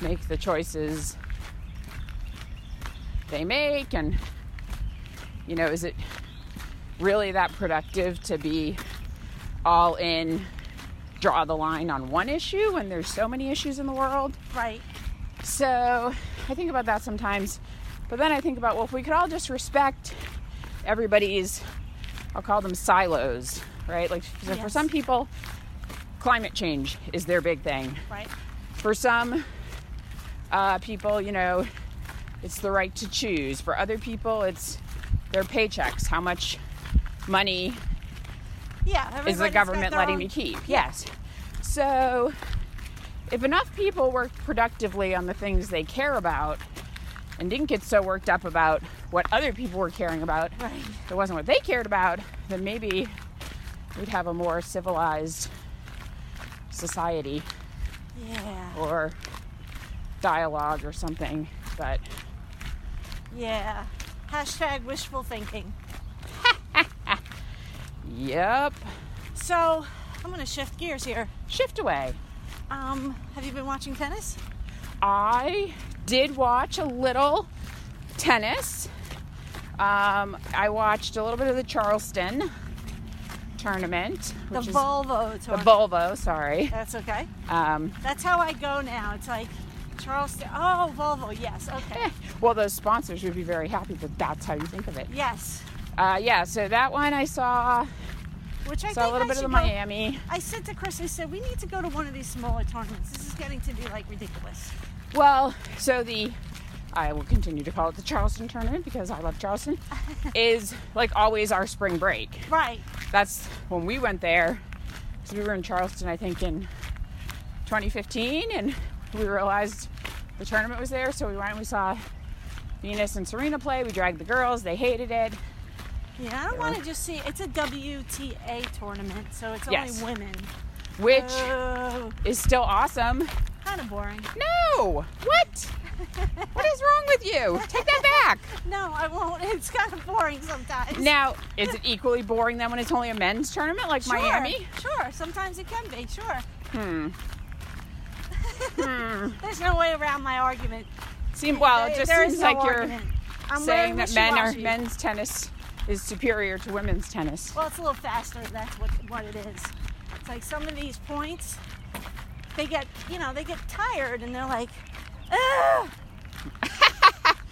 make the choices they make, and you know, is it really that productive to be all in, draw the line on one issue when there's so many issues in the world? Right. So I think about that sometimes. But then I think about, well, if we could all just respect everybody's, I'll call them silos, right? Like so for some people, climate change is their big thing. Right. For some, uh, people, you know, it's the right to choose. For other people, it's their paychecks. How much money Yeah. is the government letting own- me keep? Yes. So, if enough people worked productively on the things they care about and didn't get so worked up about what other people were caring about, Right. it wasn't what they cared about, then maybe we'd have a more civilized society Yeah. or dialogue or something. But Yeah. Hashtag wishful thinking. yep, So I'm gonna shift gears here. shift away. Um, have you been watching tennis? I did watch a little tennis. Um, I watched a little bit of the Charleston tournament, The Volvo the. Volvo. Sorry. That's okay. Um, That's how I go now. It's like Charleston. Oh, Volvo. Yes. Okay. eh, well, those sponsors would be very happy that that's how you think of it. Yes. Uh, yeah, so that one I saw. Which I Saw a little I bit of the go- Miami. I said to Chris, I said we need to go to one of these smaller tournaments. This is getting to be like ridiculous. Well, so the I will continue to call it the Charleston tournament because I love Charleston. is like always our spring break. Right. That's when we went there. So we were in Charleston, I think, in 2015, and we realized the tournament was there. So we went and we saw Venus and Serena play. We dragged the girls. They hated it. Yeah, I don't want to just see. It's a WTA tournament, so it's Yes. only women. Which Oh, is still awesome. kind of boring. No! What? what is wrong with you? Take that back. No, I won't. It's kind of boring sometimes. Now, is it equally boring then when it's only a men's tournament like Sure, Miami? Sure. Sometimes it can be. Sure. Hmm. hmm. There's no way around my argument. Seem well, it There- just there is seems no like you're argument. I'm saying that men are wishy-washy. men's tennis is superior to women's tennis. Well, it's a little faster. That's what what it is. It's like some of these points, they get you know they get tired and they're like, Ugh!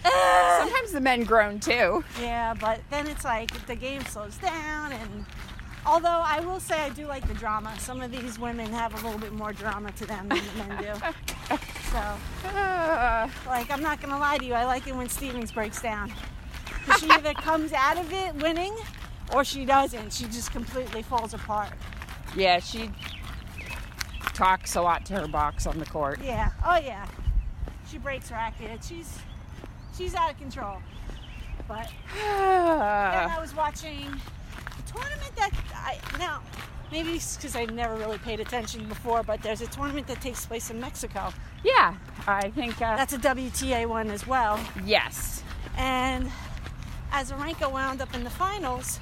Ugh!" Sometimes the men groan too. yeah. But then it's like the game slows down and. Although I will say I do like the drama. Some of these women have a little bit more drama to them than the men do. So, Uh, like, I'm not gonna lie to you. I like it when Stevens breaks down. She either comes out of it winning, or she doesn't. She just completely falls apart. yeah, she talks a lot to her box on the court. Yeah. Oh yeah. She breaks racket. She's she's out of control. But then I was watching a tournament that I now maybe it's because I've never really paid attention before, but there's a tournament that takes place in Mexico. yeah, I think uh, That's a WTA one as well. yes. And Azarenka wound up in the finals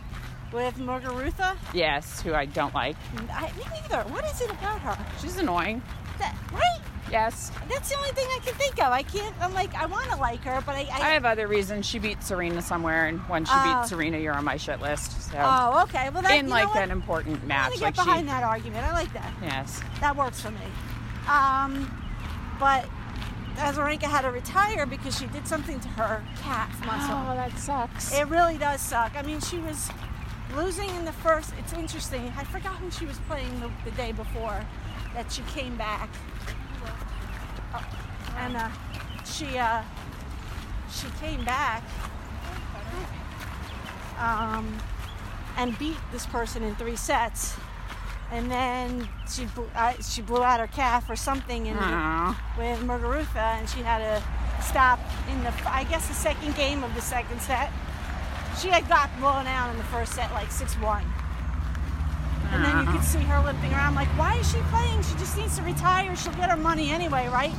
with Muguruza. Yes, who I don't like. I, me neither. What is it about her? She's annoying. That, right? Yes. That's the only thing I can think of. I can't. I'm like, I want to like her, but I. I have other reasons. She beat Serena somewhere, and when she Oh. beat Serena, you're on my shit list. So oh, okay. Well, that in like an important I'm match, like get behind she. that argument. I like that. Yes. That works for me. Um, but Azarenka had to retire because she did something to her calf muscle. Oh, that sucks. It really does suck. I mean, she was losing in the first. It's interesting. I forgot who she was playing the, the day before that she came back. Oh, and uh, she uh, she came back um, and beat this person in three sets. And then she blew, uh, she blew out her calf or something, Aw. with Muguruza, and she had to stop in the, I guess, the second game of the second set. She had got blown out in the first set, like 6 1. And then you could see her limping around, like, why is she playing? She just needs to retire. She'll get her money anyway, right?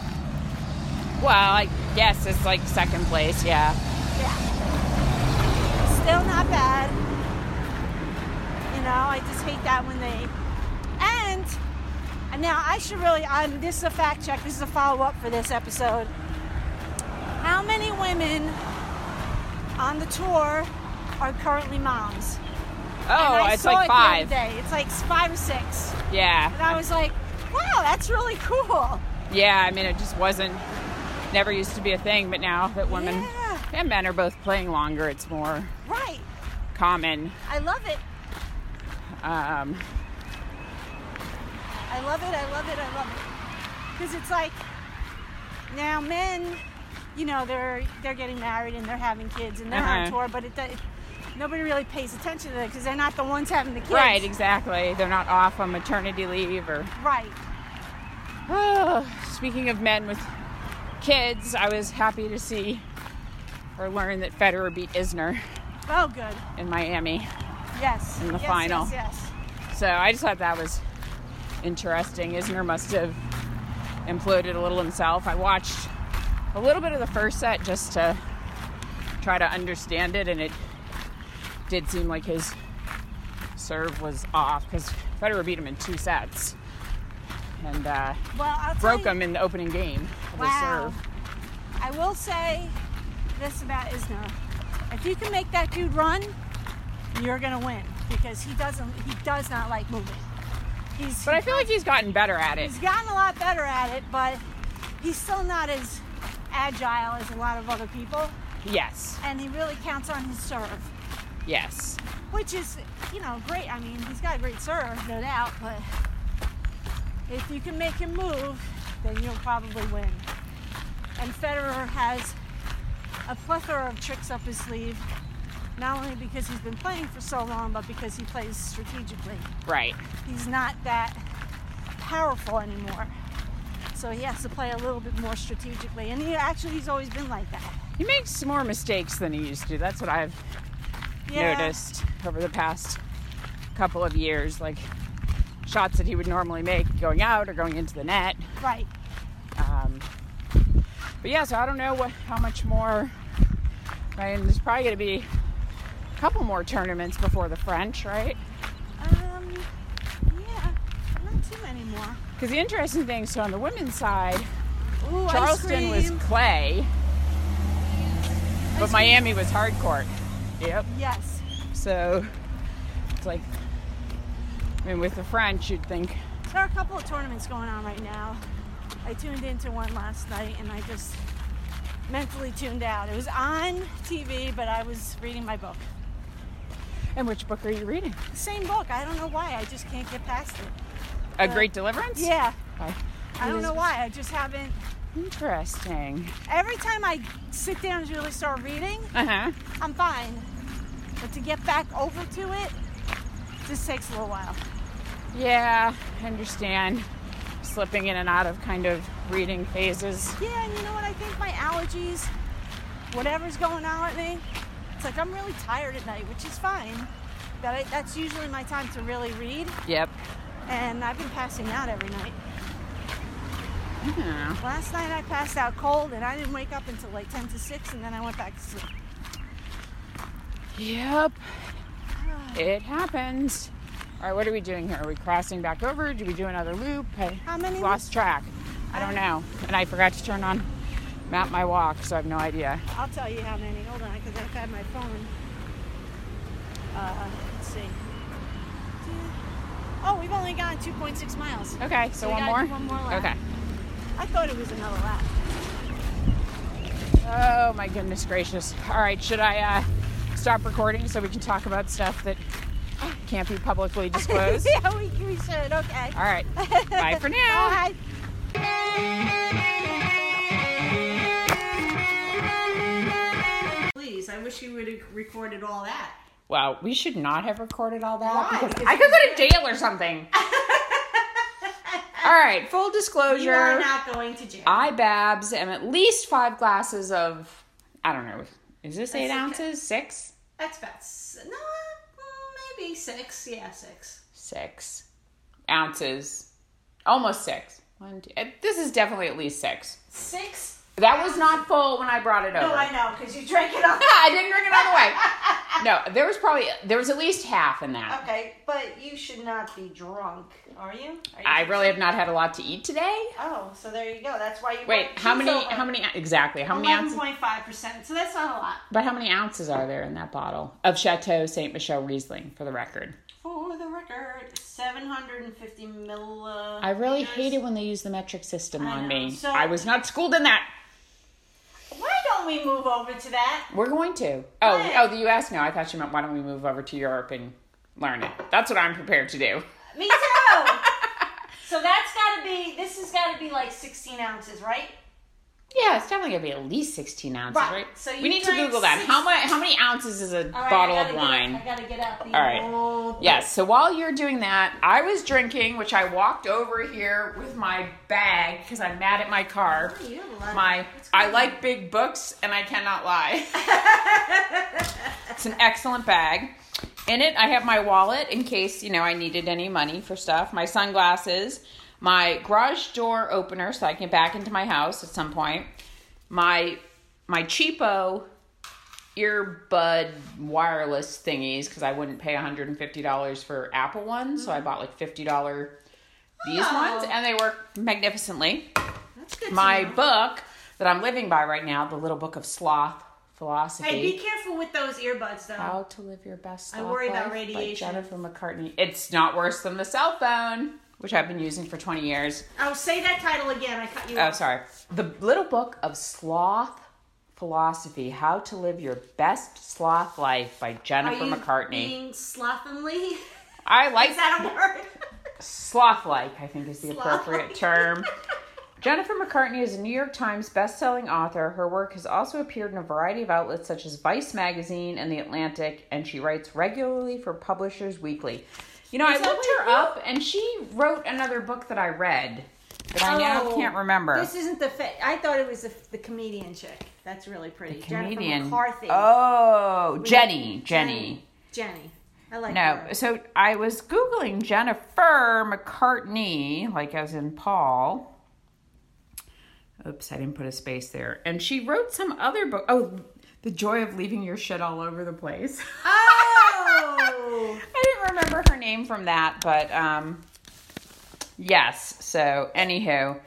Well, I guess it's like second place. Yeah. Yeah. Still not bad. You know, I just hate that when they. Now I should really. I'm. This is a fact check. This is a follow up for this episode. How many women on the tour are currently moms? Oh, it's like five. Day. It's like five or six. Yeah. And. I was like, wow, that's really cool. Yeah. I mean, it just wasn't. Never used to be a thing, but now that women Yeah. and men are both playing longer, it's more Right. common. I love it. Um, I love it. I love it. I love it. Because it's like, Now, men, you know, they're they're getting married and they're having kids and they're on Uh-huh. tour, but it, it nobody really pays attention to it because they're not the ones having the kids. Right, exactly. They're not off on maternity leave or. Right. Oh, speaking of men with kids, I was happy to see or learn that Federer beat Isner Oh, good. in Miami. Yes. In the yes, final. Yes. yes. So I just thought that was interesting. Isner must have imploded a little himself. I watched a little bit of the first set just to try to understand it, and it did seem like his serve was off because Federer beat him in two sets and uh, Well, broke him in the opening game of the Wow. serve. I will say this about Isner: if you can make that dude run, you're gonna win because he doesn't. He does not like moving. He's But I feel like he's gotten better at it. he's gotten a lot better at it, but he's still not as agile as a lot of other people, Yes, and he really counts on his serve, yes. which is you know great. I mean, he's got a great serve, no doubt, but if you can make him move, then you'll probably win. And Federer has a plethora of tricks up his sleeve, not only because he's been playing for so long, but because he plays strategically. Right. He's not that powerful anymore. So he has to play a little bit more strategically. And he actually he's always been like that. He makes more mistakes than he used to. That's what I've Yeah. noticed over the past couple of years. Like shots that he would normally make going out or going into the net. Right. Um, but yeah, so I don't know what how much more. Right, and there's probably going to be couple more tournaments before the French, right? Um yeah. Not too many more. Because the interesting thing, so on the women's side, Ooh, Charleston was clay, but Miami was hard court. Yep. Yes. So it's like, I mean, with the French, you'd think, There are a couple of tournaments going on right now. I tuned into one last night and I just mentally tuned out. It was on TV, but I was reading my book. And which book are you reading? Same book. I don't know why. I just can't get past it. A Great Deliverance? Yeah. Oh, I don't know why. I just haven't. Interesting. Every time I sit down and really start reading, Uh huh. I'm fine. But to get back over to it, just takes a little while. Yeah, I understand. Slipping in and out of kind of reading phases. Yeah, and you know what? I think my allergies, whatever's going on with me, like I'm really tired at night, which is fine. But I, that's usually my time to really read, Yep. and I've been passing out every night. Yeah. Last night I passed out cold, and I didn't wake up until like 10 to 6, and then I went back to sleep. Yep. It happens. All right, what are we doing here? Are we crossing back over? Do we do another loop? I How many lost track. I don't um, know. And I forgot to turn on map my walk, so I have no idea. I'll tell you how many. Hold on, because I've had my phone. Uh, let's see. Oh, we've only gone 2.6 miles. Okay, so, we one more? one more lap. Okay. I thought it was another lap. Oh my goodness gracious. All right, should I uh, stop recording so we can talk about stuff that can't be publicly disclosed? yeah, we, we should. Okay. All right. Bye for now. Bye. I wish you would have recorded all that. Wow, we should not have recorded all that Why? because I could go to jail or something. all right, full disclosure. You are not going to jail. I, Babs, am at least five glasses of, I don't know, is this eight okay. ounces? Six? That's about no, maybe six. Yeah, six. Six ounces. Almost six. One, two, eh, this is definitely at least six. Six? That was not full when I brought it over. No, I know because you drank it all. I didn't drink it all the way. No, there was probably, there was at least half in that. Okay, but you should not be drunk, are you? Are you I really have not had a lot to eat today. Oh, so there you go. That's why you. Wait, how many, over. how many, exactly, how many Eleven ounces? point five percent. So that's not a lot. But how many ounces are there in that bottle of Chateau Saint Michelle Riesling, for the record? For the record, seven hundred and fifty milliliters. I really hate it when they use the metric system on me. So- I was not schooled in that. Why don't we move over to that? We're going to. Oh, Why? oh, the U.S. No, I thought you meant why don't we move over to Europe and learn it? That's what I'm prepared to do. Me too. so that's got to be. This has got to be like sixteen ounces, right? Yeah, it's definitely gonna be at least sixteen ounces, right? Right. So we need to Google that. How much? How many ounces is a right, bottle of wine? Get, I gotta get out the All right. old- Yes. So while you're doing that, I was drinking, which I walked over here with my bag because I'm mad at my car. Oh, you have a lot of- My I like big books and I cannot lie. it's an excellent bag. In it, I have my wallet in case you know I needed any money for stuff. My sunglasses, my garage door opener so I can get back into my house at some point. My my cheapo earbud wireless thingies because I wouldn't pay $150 for Apple ones, so I mm-hmm. bought like $50 these Oh. ones and they work magnificently. That's good. My book that I'm living by right now, the little book of sloth philosophy. Hey, be careful with those earbuds, though. How to live your best I worry about radiation. Jennifer McCartney. It's not worse than the cell phone, which I've been using for 20 years. Oh, say that title again. I cut you off. Oh, off. sorry. The little book of sloth philosophy: How to live your best sloth life by Are Jennifer you McCartney. being slovenly? I like Is that a word? sloth-like. I think is the Sloth-like. appropriate term. Jennifer McCartney is a New York Times best-selling author. Her work has also appeared in a variety of outlets such as Vice magazine and The Atlantic, and she writes regularly for Publishers Weekly. You know, Is I looked her up, and she wrote another book that I read that I now Oh, can't remember. This isn't the. Fa- I thought it was the, the comedian chick. That's really pretty. Comedian. McCarthy. Oh, Jenny. Jenny. Jenny. I like No, her. so I was googling Jennifer McCartney, like as in Paul. Oops, I didn't put a space there. And she wrote some other book. Oh, The Joy of Leaving Your Shit All Over the Place. Oh, I didn't remember her name from that, but um yes. So, anywho.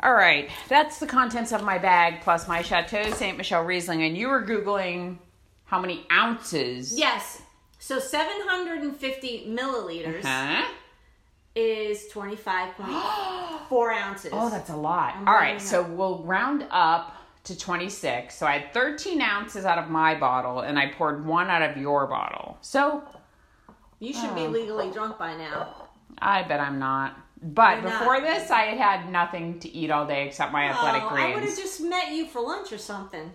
All right, that's the contents of my bag plus my Chateau Saint Michelle Riesling and you were googling how many ounces? yes. So 750 milliliters Huh? is 25.4 ounces. Oh, that's a lot. I'm All right, so we'll round up to 26. So I had 13 ounces out of my bottle, and I poured one out of your bottle. So You should Oh. be um, legally drunk by now. I bet I'm not. But You're not. before this, I had had nothing to eat all day except my athletic oh, I would have just met you for lunch or something.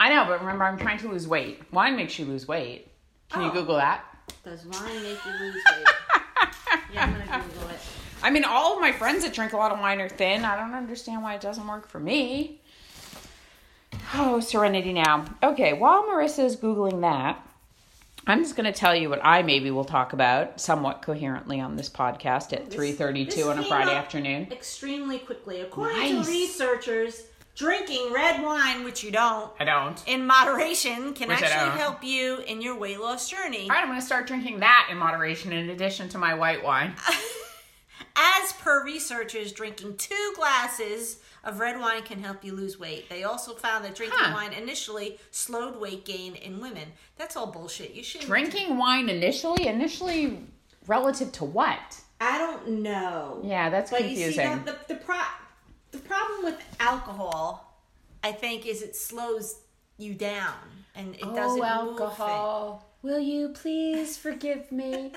I know, but remember, I'm trying to lose weight. Wine makes you lose weight. Can you Oh. Google that? Does wine make you lose weight? yeah, I'm gonna Google it. I mean, all of my friends that drink a lot of wine are thin. I don't understand why it doesn't work for me. Oh, Serenity now. Okay, while Marissa is Googling that, I'm just going to tell you what I maybe will talk about somewhat coherently on this podcast at 3.32 This on a Friday afternoon. Extremely quickly. According Nice. to researchers, drinking red wine, which you don't, I don't. in moderation can Which I actually don't. help you in your weight loss journey. All right, I'm going to start drinking that in moderation in addition to my white wine. As per researchers, drinking two glasses of red wine can help you lose weight. They also found that drinking Huh. wine initially slowed weight gain in women. That's all bullshit. You should Drinking wine initially? Initially relative to what? I don't know. Yeah, that's But confusing. you see, the, the, the, pro- the problem with alcohol, I think, is it slows you down and it oh, doesn't move it. will you please forgive me?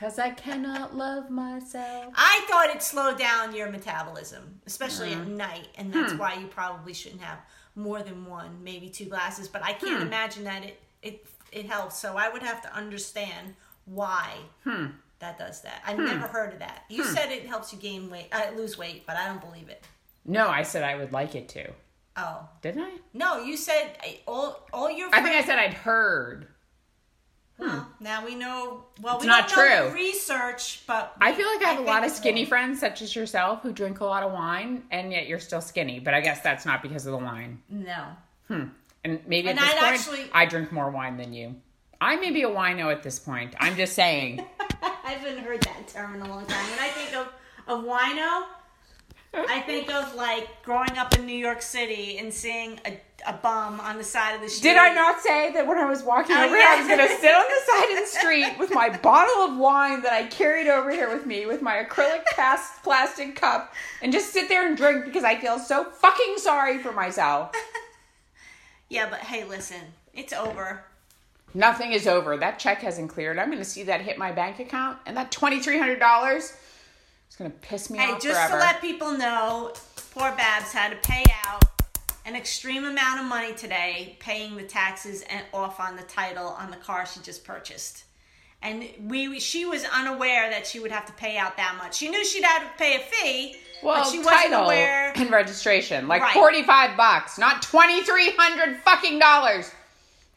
Because I cannot love myself. I thought it slowed down your metabolism, especially Mm. at night, and Hmm. that's why you probably shouldn't have more than one, maybe two glasses. But I Hmm. can't imagine that it it it helps. So I would have to understand why Hmm. that does that. I've never heard of that. You said it helps you gain weight, uh, lose weight, but I don't believe it. No, I said I would like it to. Oh Didn't I? no, you said all all your. I think I said I'd heard. Now we know. Well, we It's not don't know true. research, but I feel like I have a lot of skinny friends, such as yourself, who drink a lot of wine, and yet you're still skinny. But I guess that's not because of the wine. No. Hmm. And maybe And at this I'd point, actually- I drink more wine than you. I may be a wino at this point. I'm just saying. I haven't heard that term in a long time. When I think of of wino, I think of like growing up in New York City and seeing a, a bum on the side of the street. Did I not say that when I was walking Oh, over here, I was going to sit on the side of the street with my bottle of wine that I carried over here with me, with my acrylic past plastic cup, and just sit there and drink because I feel so fucking sorry for myself. Yeah, but hey, listen, it's over. Nothing is over. That check hasn't cleared. I'm going to see that hit my bank account, and that $2,300 is going to piss me Hey, off just forever. to let people know, poor Babs had to pay out an extreme amount of money today, paying the taxes and off on the title on the car she just purchased. And we, she was unaware that she would have to pay out that much. She knew she'd have to pay a fee, Well, but she wasn't title aware. and registration, like Right. forty-five bucks, not twenty-three hundred fucking dollars.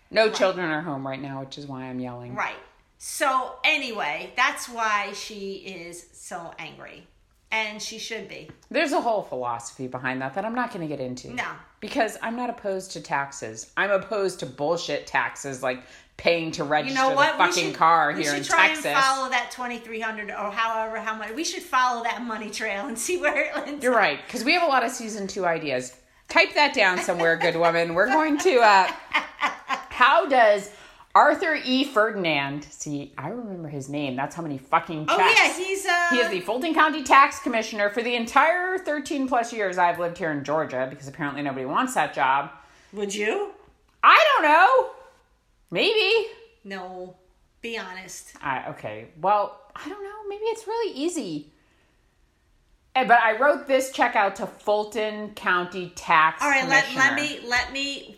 No children are home right now, which is why I'm yelling. Right. So anyway, that's why she is so angry, and she should be. There's a whole philosophy behind that that I'm not going to get into. No. Because I'm not opposed to taxes. I'm opposed to bullshit taxes like paying to register You know what? the We fucking should- car we here should in try Texas. and follow that twenty three hundred or however how much. We should follow that money trail and see where it lands. You're right, because we have a lot of season two ideas. Type that down somewhere, good woman. We're going to. uh How does Arthur E. Ferdinand? See, I remember his name. That's how many fucking checks. Oh yeah, he's uh. He is the Fulton County Tax Commissioner for the entire 13 plus years I've lived here in Georgia because apparently nobody wants that job. Would you? I don't know. Maybe. No. Be honest. I, okay. Well, I don't know. Maybe it's really easy. Eh, But I wrote this check out to Fulton County Tax All right, let, let me let me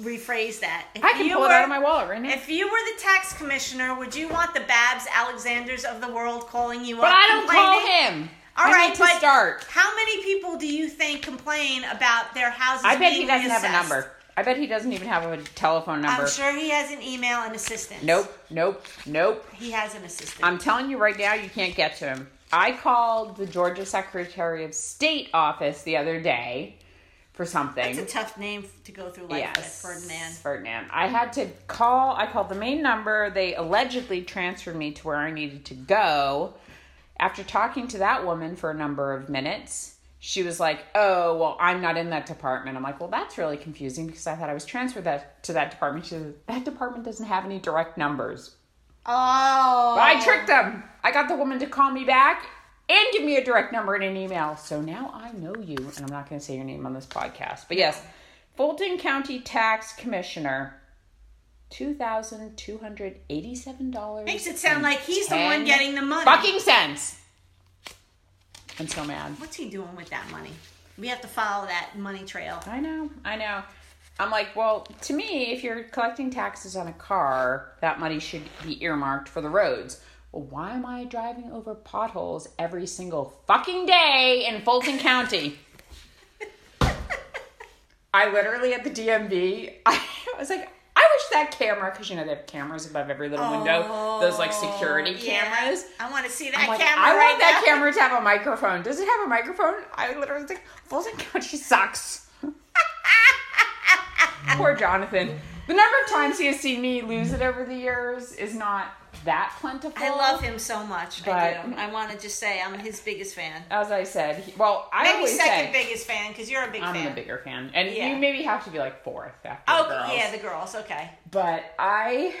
rephrase that. If I can you pull it were- out of my wallet right now. If you were the tax commissioner, would you want the Babs Alexanders of the world calling you but up? I don't call him. All I right, but start. how many people do you think complain about their houses? I bet he doesn't have a number. I bet he doesn't even have a telephone number. I'm sure he has an email and assistant. Nope, nope, nope. He has an assistant. I'm telling you right now, you can't get to him. I called the Georgia Secretary of State office the other day for something. That's a tough name to go through with, yes, Ferdinand. Ferdinand. I had to call. I called the main number. They allegedly transferred me to where I needed to go. After talking to that woman for a number of minutes, she was like, "Oh, well, I'm not in that department." I'm like, "Well, that's really confusing because I thought I was transferred that to that department." She said, "That department doesn't have any direct numbers." Oh, But I tricked them. I got the woman to call me back and give me a direct number and an email. So now I know you, and I'm not going to say your name on this podcast. But yes, Fulton County Tax Commissioner, two thousand two hundred eighty-seven dollars. Makes it sound like he's the one getting the money. Fucking cents. I'm so mad. What's he doing with that money? We have to follow that money trail. I know, I know. I'm like, well, to me, if you're collecting taxes on a car, that money should be earmarked for the roads. Well, why am I driving over potholes every single fucking day in Fulton County? I literally at the DMV, I was like, I wish that camera, because you know they have cameras above every little window, those like security Oh, yeah. cameras. I want to see that I'm like, camera. I right want that now. camera to have a microphone. Does it have a microphone? I literally was like, Fulton County sucks. Poor Jonathan. The number of times he has seen me lose it over the years is not that plentiful. I love him so much. I do. I want to just say I'm his biggest fan. As I said, he, well, I Maybe always second say biggest fan because you're a big fan. I'm fan. the bigger fan, and Yeah. you maybe have to be like fourth after Oh the girls. yeah, the girls. Okay. But I,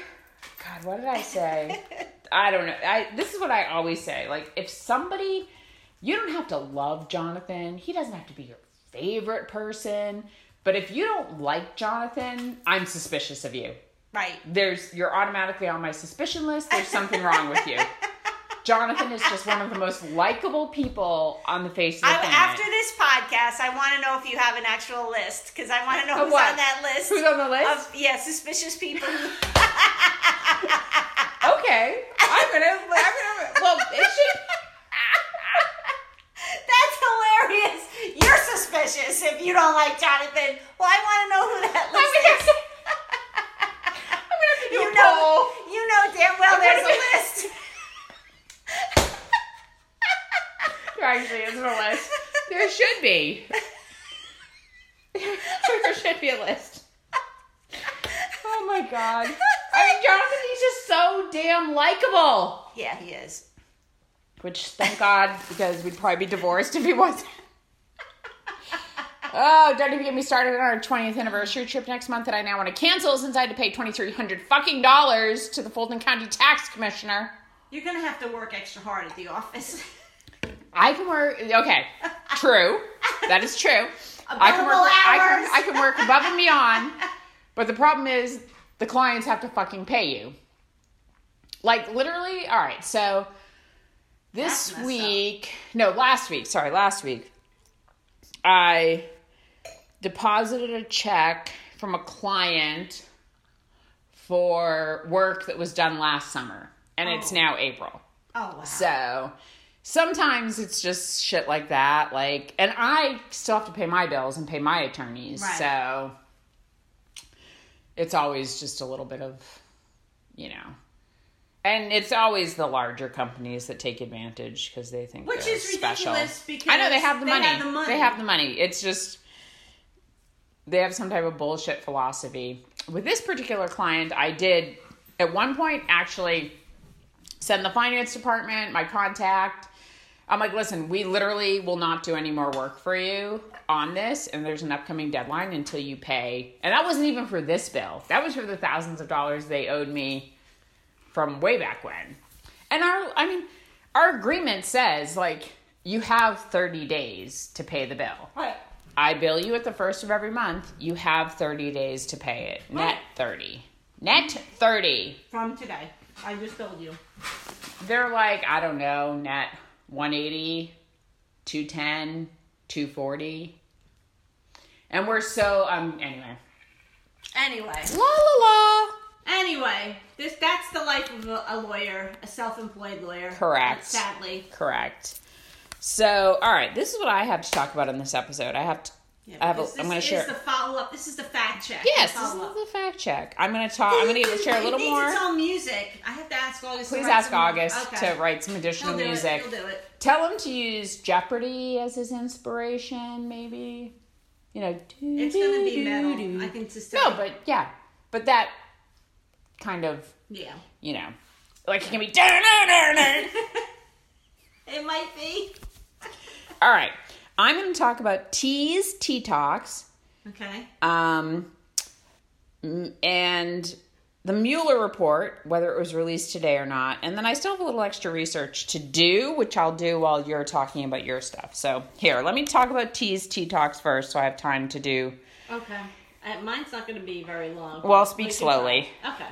God, what did I say? I don't know. I this is what I always say. Like, if somebody, you don't have to love Jonathan. He doesn't have to be your favorite person. But if you don't like Jonathan, I'm suspicious of you. Right. There's you're automatically on my suspicion list. There's something wrong with you. Jonathan is just one of the most likable people on the face of the planet. after this podcast, I want to know if you have an actual list because I want to know who's what? on that list. Who's on the list? Of, yeah, suspicious people. okay, I'm gonna. I'm gonna. Well, it should. That's hilarious. You're suspicious if you don't like Jonathan. Well, I want to know who that list is. I'm gonna have to do You know, poll. you know damn well there's a list. There actually isn't a list. There should be. there should be a list. Oh my god. I mean, Jonathan, he's just so damn likable. Yeah, he is. Which, thank God, because we'd probably be divorced if he wasn't. Oh, don't even get me started on our 20th anniversary trip next month that I now want to cancel since I had to pay 2300 fucking dollars to the Fulton County Tax Commissioner. You're gonna have to work extra hard at the office. I can work. Okay, true. That is true. I can work. I can, I can work above and beyond. But the problem is, the clients have to fucking pay you. Like literally. All right. So this messed up. week, no, last week. Sorry, last week. I deposited a check from a client for work that was done last summer, and it's Oh. now April. Oh wow. So sometimes it's just shit like that. Like, and I still have to pay my bills and pay my attorneys. Right. So it's always just a little bit of, you know. And it's always the larger companies that take advantage because they think Which is special. ridiculous because I know they have the they money. have the money. They have the money. It's just they have some type of bullshit philosophy. With this particular client, I did at one point actually send the finance department my contact. I'm like, listen, we literally will not do any more work for you on this, and there's an upcoming deadline until you pay. And that wasn't even for this bill. That was for the thousands of dollars they owed me from way back when. And our, I mean, our agreement says like you have 30 days to pay the bill. Right. I bill you at the first of every month. You have 30 days to pay it. Net 30. Net 30. From today. I just told you. They're like, I don't know, net 180, 210, 240. And we're so um anyway. Anyway. La la la. Anyway, this that's the life of a, a lawyer, a self-employed lawyer. Correct. Sadly. Correct. So, all right, this is what I have to talk about in this episode. I have to Yeah, I have a, I'm going to share. this is the follow-up. This is the fact check. Yes, this is the fact check. I'm going to talk I'm going to share a It little needs more. its own music. I have to ask August. to Please ask some- August Okay. to write some additional music. It. He'll do it. Tell him to use Jeopardy as his inspiration, maybe. You know, It's gonna be metal. I can just No, but yeah, but that kind of, yeah, you know, like it can be. It might be. Right, I'm going to talk about Tease, TeaTox, Okay. um, and the Mueller report, whether it was released today or not. And then I still have a little extra research to do, which I'll do while you're talking about your stuff. So here, let me talk about Tease, TeaTox first, so I have time to do. Okay. Uh, mine's not going to be very long. Well, speak We slowly. Okay.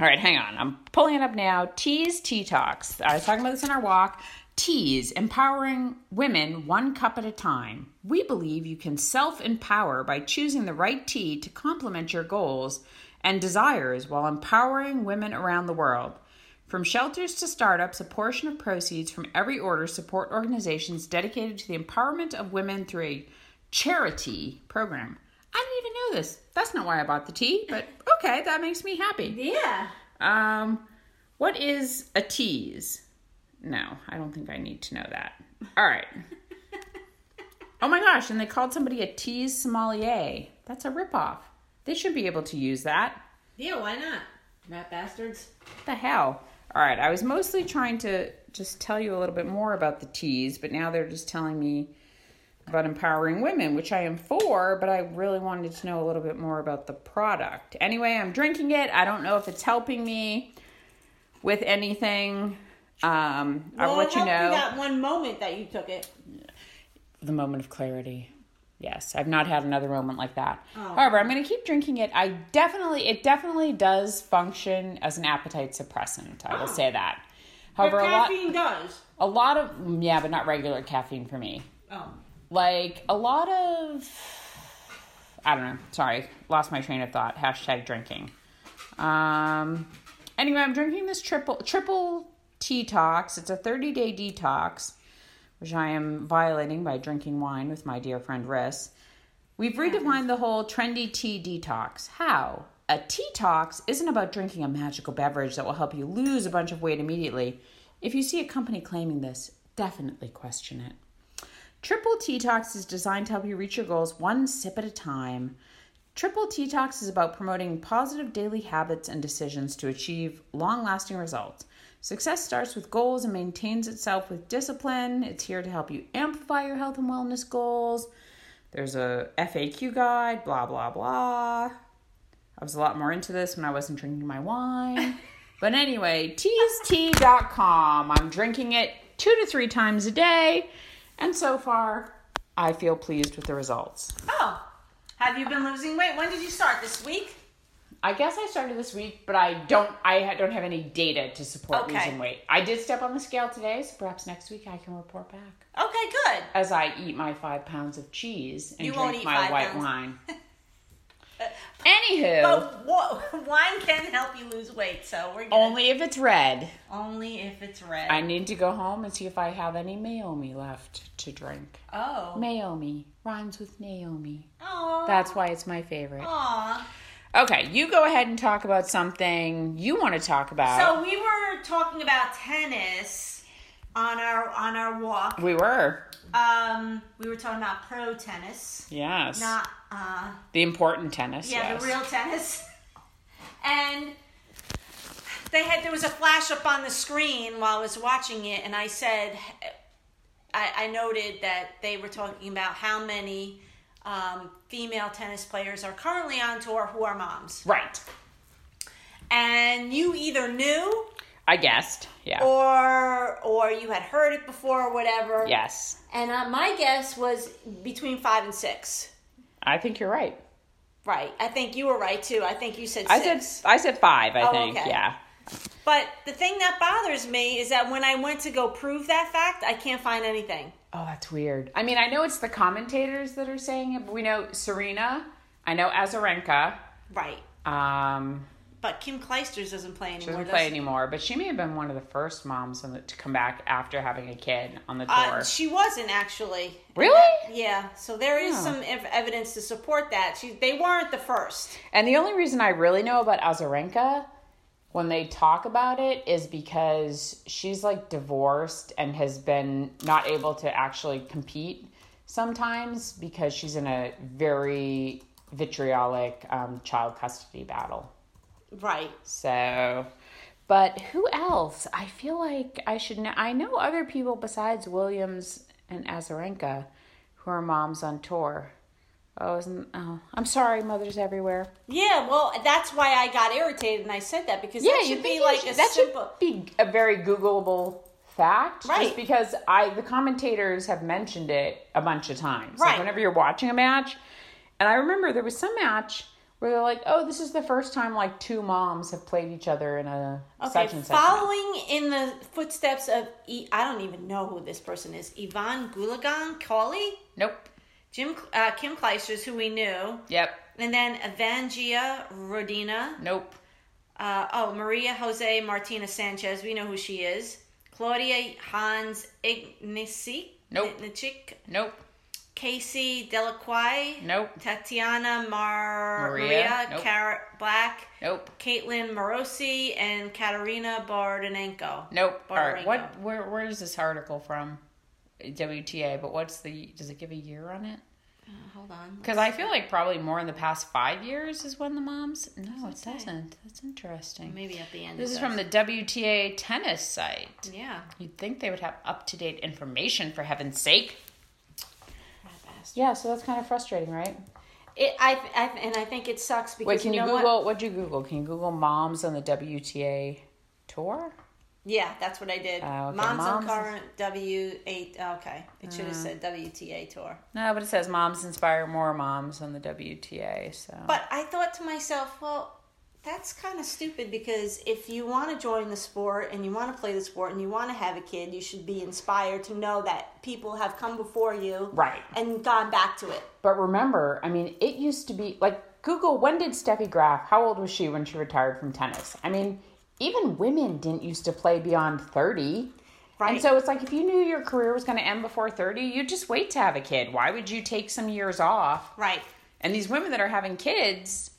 All right, hang on. I'm pulling it up now. Tease, TeaTox. I was talking about this in our walk. Tease, empowering women one cup at a time. We believe you can self empower by choosing the right tea to complement your goals and desires while empowering women around the world. From shelters to startups, a portion of proceeds from every order support organizations dedicated to the empowerment of women through a charity program. I didn't even know this. That's not why I bought the tea, but okay, that makes me happy. Yeah. Um, what is a tease? No, I don't think I need to know that. All right. Oh my gosh, and they called somebody a tease sommelier. That's a ripoff. They should be able to use that. Yeah. Why not? Rat bastards. What the hell? All right, I was mostly trying to just tell you a little bit more about the teas, but now they're just telling me about empowering women, which I am for, but I really wanted to know a little bit more about the product. Anyway, I'm drinking it. I don't know if it's helping me with anything. Um, I'll let you know. that one moment that you took it. the moment of clarity. Yes, I've not had another moment like that. Oh. However, I'm going to keep drinking it. I definitely, it definitely does function as an appetite suppressant. I will say that. However, a lot, caffeine does. a lot of yeah, but not regular caffeine for me. Oh. Like a lot of, I don't know. Sorry, lost my train of thought. Hashtag drinking. Um. Anyway, I'm drinking this triple triple detox. It's a 30 day detox which I am violating by drinking wine with my dear friend Ris. We've redefined the whole trendy tea detox. How? A TeaTox isn't about drinking a magical beverage that will help you lose a bunch of weight immediately. If you see a company claiming this, definitely question it. Triple Detox is designed to help you reach your goals one sip at a time. Triple Detox is about promoting positive daily habits and decisions to achieve long lasting results. Success starts with goals and maintains itself with discipline. It's here to help you amplify your health and wellness goals. There's a FAQ guide, blah, blah, blah. I was a lot more into this when I wasn't drinking my wine. but anyway, teasetea.com. I'm drinking it two to three times a day. And so far, I feel pleased with the results. Oh. Have you been losing weight? When did you start? This week? I guess I started this week, but I don't. I don't have any data to support Okay. losing weight. I did step on the scale today, so perhaps next week I can report back Okay, good. as I eat my five pounds of cheese and You drink won't eat my white pounds. wine. Uh, Anywho, But wine can help you lose weight, so we're gonna, only if it's red. only if it's red. I need to go home and see if I have any Meiomi left to drink. oh. Meiomi rhymes with Naomi. Aw. That's why it's my favorite. Aw. Okay, you go ahead and talk about something you want to talk about. So we were talking about tennis on our on our walk. we were. Um, we were talking about pro tennis, Yes. not uh, the important tennis. yeah, yes. the real tennis. And they had there was a flash up on the screen while I was watching it, and I said, I, I noted that they were talking about how many um, female tennis players are currently on tour who are moms, Right. and you either knew I guessed. Yeah. or or you had heard it before or whatever. yes. And uh, my guess was between five and six. I think you're right. Right. I think you were right too. I think you said I said I said five. I Oh, think. okay. Yeah. But the thing that bothers me is that when I went to go prove that fact, I can't find anything. Oh, that's weird. I mean, I know it's the commentators that are saying it, but we know Serena. I know Azarenka. Right. Um, But Kim Clijsters doesn't play she anymore. doesn't play does anymore, but she may have been one of the first moms the, to come back after having a kid on the tour. Uh, she wasn't actually. Really? Yeah. So there is Oh. some ev- evidence to support that. She, they weren't the first. And the only reason I really know about Azarenka when they talk about it is because she's like divorced and has been not able to actually compete sometimes because she's in a very vitriolic um, child custody battle. Right. So, but who else? I feel like I should know. I know other people besides Williams and Azarenka who are moms on tour. Oh, isn't, oh, I'm sorry, mothers everywhere. Yeah. Well, that's why I got irritated and I said that because yeah, that should be like you a that simple. should be a very Googleable fact, Right. Just because I the commentators have mentioned it a bunch of times. Like Right. whenever you're watching a match, and I remember there was some match where they're like, "Oh, this is the first time like two moms have played each other in a Okay, such and such." match." following in the footsteps of e- I don't even know who this person is. Evonne Goolagong Cawley, Nope. Jim uh, Kim Clijsters, who we knew, Yep. and then Evgeniya Rodina. Nope. Uh, oh, Maria Jose Martinez Sanchez. We know who she is. Claudia Hans Ignacy. Nope. Ignacic. Nope. Casey Dellacqua. Nope. Tatiana Mar- Maria. Maria, Nope. Car- Black. Nope. Caitlin Morosi and Kateryna Bondarenko. Nope. All right. What? Where? Where is this article from? WTA. But what's the? Does it give a year on it? Uh, hold on. Because I feel like probably more in the past five years is when the moms. No, it say. doesn't. That's interesting. Maybe at the end. This is from the. WTA tennis site. Yeah. You'd think they would have up to date information for heaven's sake. Yeah, so that's kind of frustrating, right? It, I, I, and I think it sucks because Wait, can you, know Google? What? What'd you Google? Can you Google moms on the WTA tour? Yeah, that's what I did. Oh, okay. Moms, on current W eight. Oh, okay, it should have mm. said WTA tour. No, but it says moms inspire more moms on the WTA. So, But I thought to myself, well, that's kind of stupid because if you want to join the sport and you want to play the sport and you want to have a kid, you should be inspired to know that people have come before you, Right. and gone back to it. but remember, I mean, it used to be like Google. When did Steffi Graf? How old was she when she retired from tennis? I mean, even women didn't used to play beyond thirty. Right. And so it's like if you knew your career was going to end before 30, you'd just wait to have a kid. Why would you take some years off? Right. And these women that are having kids,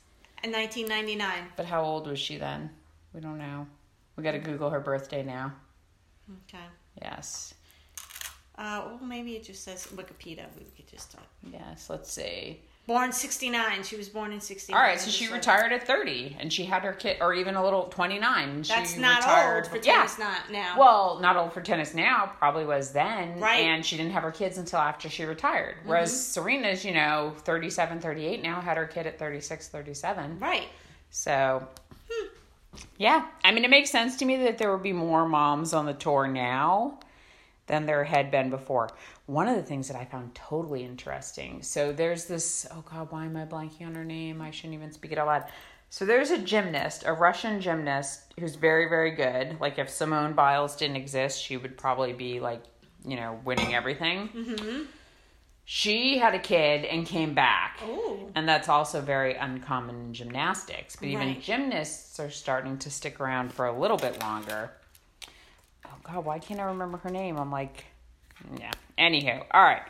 In 1999. but how old was she then? We don't know. We got to Google her birthday now. Okay. Yes. Uh, well, maybe it just says Wikipedia. We could just talk. Yes, let's see. Born 69. She was born in 69. All right, so she retired at 30 and she had her kid, or even a little 29. and That's not retired old for yeah. tennis not now. Well, not old for tennis now, probably was then. Right. Mm-hmm. And she didn't have her kids until after she retired. Whereas Serena's, you know, 37, 38 now, had her kid at 36, 37. right. So, yeah. I mean, it makes sense to me that there would be more moms on the tour now than there had been before. One of the things that I found totally interesting so there's this, oh God, why am I blanking on her name? I shouldn't even speak it out loud. So there's a gymnast, a Russian gymnast who's very, very good. Like if Simone Biles didn't exist, she would probably be like, you know, winning everything. Mm-hmm. She had a kid and came back. Ooh. And that's also very uncommon in gymnastics. But even Right. gymnasts are starting to stick around for a little bit longer. God, why can't I remember her name? I'm like, yeah. Anywho, all right.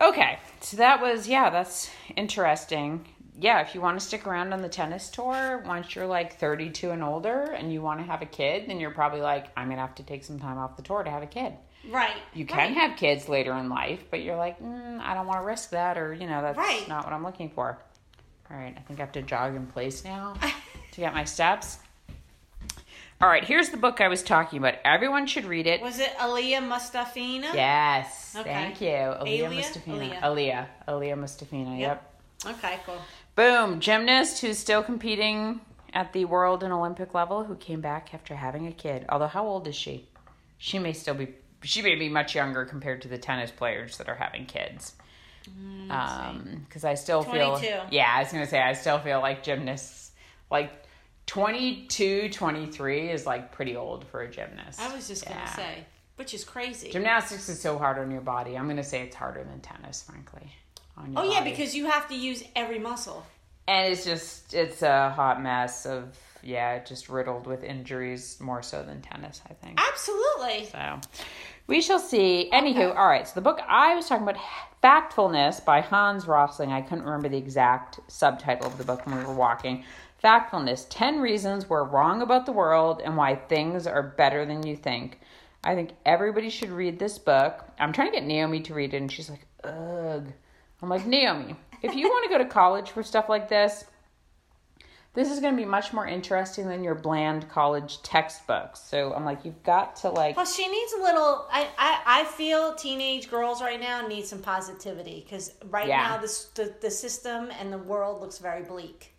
Okay, so that was, yeah, that's interesting. Yeah, if you want to stick around on the tennis tour, once you're like 32 and older and you want to have a kid, then you're probably like, I'm going to have to take some time off the tour to have a kid. Right. You can right. have kids later in life, but you're like, mm, I don't want to risk that, or, you know, that's Right. not what I'm looking for. All right, I think I have to jog in place now to get my steps. All right, here's the book I was talking about. Everyone should read it. Was it Aliya Mustafina? Yes, Okay. thank you. Aliya Aliya? Mustafina. Aliya. Aliya. Aliya Mustafina, yep. Okay, cool. Boom, gymnast who's still competing at the world and Olympic level who came back after having a kid. Although, how old is she? She may still be, she may be much younger compared to the tennis players that are having kids. Um, because I still feel, 22. yeah, I was gonna say, I still feel like gymnasts, like 22, 23 is like pretty old for a gymnast. I was just Yeah. gonna say, which is crazy. Gymnastics is so hard on your body. I'm gonna say it's harder than tennis, frankly. On your oh yeah, body. because you have to use every muscle. and it's just it's a hot mess of yeah, just riddled with injuries more so than tennis, I think. Absolutely. So we shall see. Anywho, all right. So the book I was talking about, Factfulness by Hans Rosling. I couldn't remember the exact subtitle of the book when we were walking. Factfulness: Ten reasons we're wrong about the world and why things are better than you think. I think everybody should read this book. I'm trying to get Naomi to read it, and she's like, "Ugh." I'm like, Naomi, if you want to go to college for stuff like this, this is going to be much more interesting than your bland college textbooks. So I'm like, you've got to like, Well, she needs a little. I, I, I feel teenage girls right now need some positivity because right Yeah. now this, the the system and the world looks very bleak.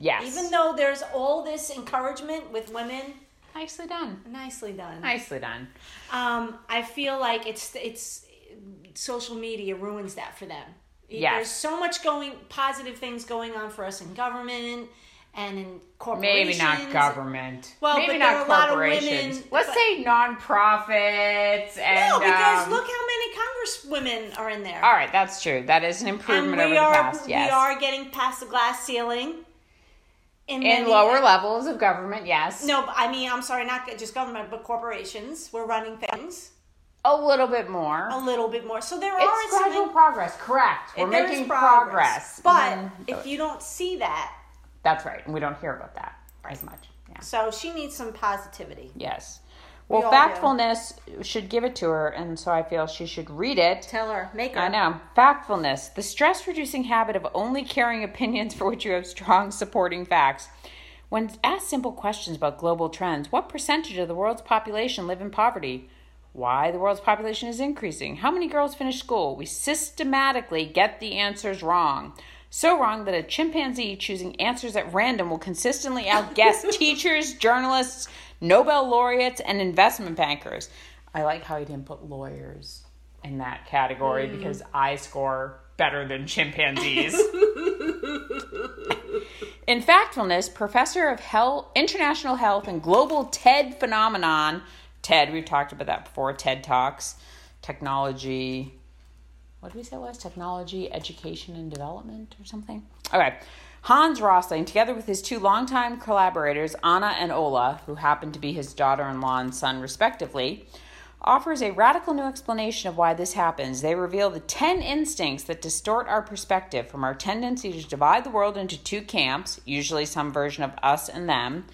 Yes, Even though there's all this encouragement with women, nicely done, nicely done. nicely done. Um, I feel like it's it's social media ruins that for them. Yes. There's so much going positive things going on for us in government and in Maybe not government. Well, maybe but not there are a lot of corporations. women- Let's but- say nonprofits and No, because um, look how many congresswomen are in there. All right, that's true. That is an and improvement we over are the past. Yes. we are getting past the glass ceiling. In, in lower levels of government. Yes. No, I mean I'm sorry, not just government, but corporations. We're running things a little bit more. a little bit more. So there are It's some gradual progress. Correct. We're making progress. But Mhm. if you don't see that, that's right, and we don't hear about that as much. Yeah. so she needs some positivity. Yes. Well, do. factfulness should give it to her, and so I feel she should read it. Tell her, make her. I know. Factfulness, the stress reducing habit of only carrying opinions for which you have strong supporting facts. When asked simple questions about global trends, what percentage of the world's population live in poverty? Why the world's population is increasing? How many girls finish school? We systematically get the answers wrong. So wrong that a chimpanzee choosing answers at random will consistently outguess teachers, journalists, Nobel laureates, and investment bankers. I like how he didn't put lawyers in that category mm. because I score better than chimpanzees. In factfulness, professor of health, international health and global TED phenomenon, TED, we've talked about that before, TED Talks, technology, what did we say it was? Technology, education, and development or something? Okay. Hans Rosling, together with his two longtime collaborators, Anna and Ola, who happen to be his daughter in law and son, respectively, offers a radical new explanation of why this happens. They reveal the 10 instincts that distort our perspective from our tendency to divide the world into two camps, usually some version of us and them,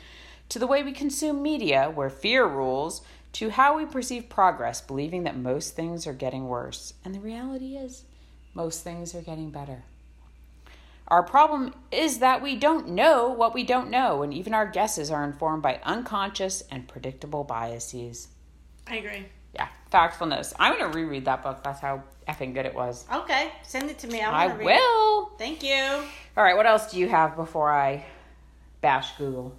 to the way we consume media, where fear rules, to how we perceive progress, believing that most things are getting worse. And the reality is, most things are getting better. Our problem is that we don't know what we don't know, and even our guesses are informed by unconscious and predictable biases. I agree. Yeah, factfulness. I'm going to reread that book. That's how effing good it was. Okay, send it to me. I read it. will. Thank you. All right, what else do you have before I bash Google?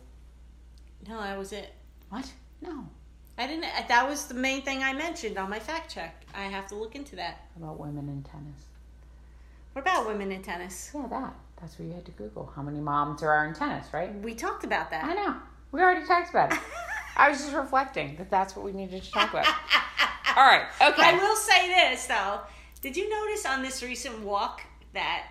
No, that was it. What? No. I didn't. That was the main thing I mentioned on my fact check. I have to look into that. How about women in tennis? What about women in tennis? Yeah, that. That's what you had to Google. How many moms there are in tennis, right? We talked about that. I know. We already talked about it. I was just reflecting that that's what we needed to talk about. All right. Okay. I will say this though. Did you notice on this recent walk that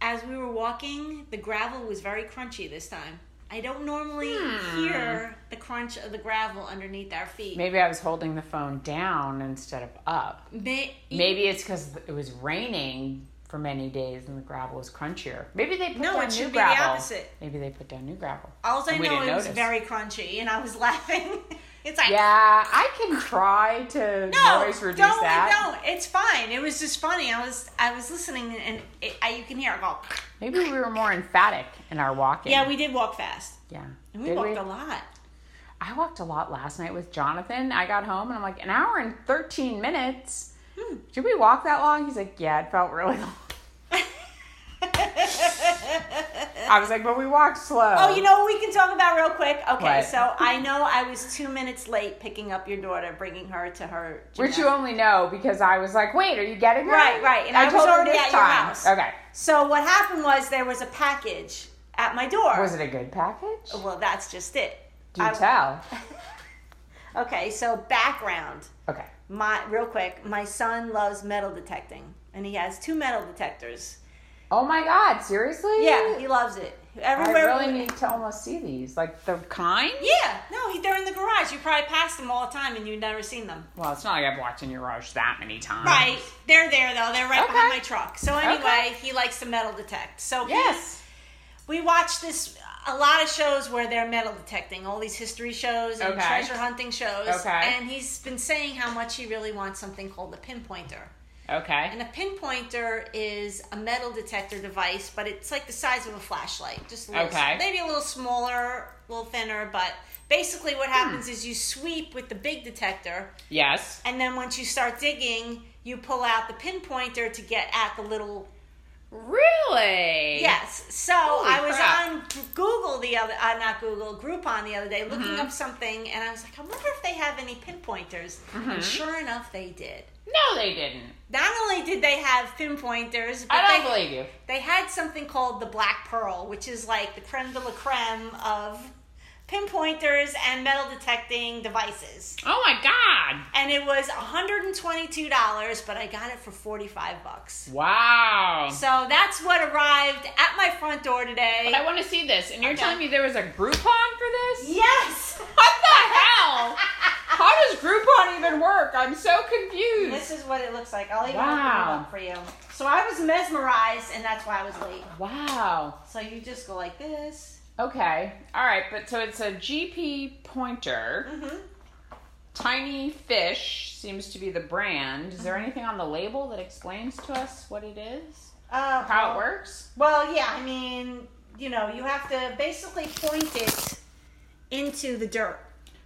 as we were walking, the gravel was very crunchy this time? I don't normally hmm. hear the crunch of the gravel underneath our feet. Maybe I was holding the phone down instead of up. May- Maybe it's because it was raining for many days and the gravel was crunchier. Maybe they put No, down it new should be the gravel. opposite. Maybe they put down new gravel. All I know it was very crunchy, and I was laughing. It's like Yeah, I can try to no, noise reduce don't, that. don't. It's fine. It was just funny. I was I was listening, and it, I, you can hear it go. Maybe we were more emphatic in our walking. Yeah, we did walk fast, yeah. and we Did walked a lot. I walked a lot last night with Jonathan. I got home and I'm like, an hour and 13 minutes. Hmm. Did we walk that long? He's like, yeah, it felt really long. I was like, but we walked slow. Oh, you know what we can talk about real quick? Okay, What? so I know I was two minutes late picking up your daughter, bringing her to her. Which you only know because I was like, wait, are you getting her? Right, right, and I was told her already at your house. Okay. So what happened was there was a package at my door. Was it a good package? Well, that's just it. Do I- tell. Okay, so background. Okay. My real quick, my son loves metal detecting, and he has two metal detectors. Oh my God, seriously? Yeah, he loves it. Everywhere. I really we- need to almost see these. Like the kind? Yeah, no, he, they're in the garage. You probably pass them all the time, and you've never seen them. Well, it's not like I've walked in your garage that many times. Right, they're there though. They're right Okay. behind my truck. So anyway, Okay. he likes to metal detect. So he- Yes. we watch this a lot of shows where they're metal detecting, all these history shows and Okay. treasure hunting shows. Okay. And he's been saying how much he really wants something called a pinpointer. Okay. And a pinpointer is a metal detector device, but it's like the size of a flashlight, just a little, Okay. maybe a little smaller, a little thinner. But basically, what happens is you sweep with the big detector, Yes. and then once you start digging, you pull out the pinpointer to get at the little. Really? Yes. So Holy I was crap. on Google the other, uh, not Google, Groupon the other day, looking Mm-hmm. up something, and I was like, I wonder if they have any pinpointers. Mm-hmm. And sure enough, they did. No, they didn't. Not only did they have pinpointers, but I don't they, believe you. they had something called the Black Pearl, which is like the creme de la creme of pinpointers and metal detecting devices. Oh my god! And it was $122, but I got it for 45 bucks. Wow. So that's what arrived at my front door today. But I want to see this, and you're Okay. telling me there was a Groupon for this? yes. What the hell? How does Groupon even work? I'm so confused. This is what it looks like. I'll even Wow. open it up for you. So I was mesmerized, and that's why I was late. Wow. So you just go like this. Okay. All right, but so it's a GP pointer. Mm-hmm. Tiny Fish seems to be the brand. Is there Mm-hmm. anything on the label that explains to us what it is? Uh, How well- it works? Well, yeah, I mean, you know, you have to basically point it into the dirt.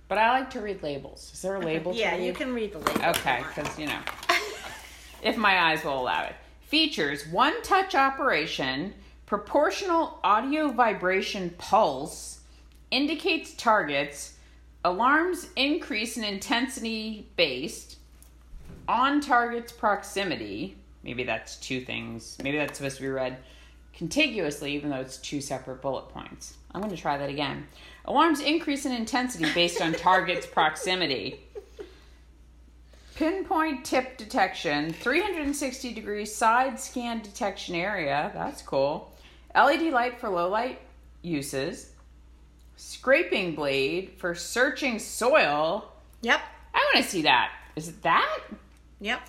But I like to read labels. Is there a label to Yeah, you can read the label. Okay, because, you know, if my eyes will allow it. Features one touch operation, proportional audio vibration pulse, indicates targets, alarms increase in intensity based, on target's proximity. Maybe that's two things. Maybe that's supposed to be read contiguously, even though it's two separate bullet points. I'm going to try that again. Alarms increase in intensity based on target's proximity. Pinpoint tip detection, 360 degree side scan detection area. That's cool. LED light for low light uses. Scraping blade for searching soil. Yep. I want to see that. Is it that? Yep.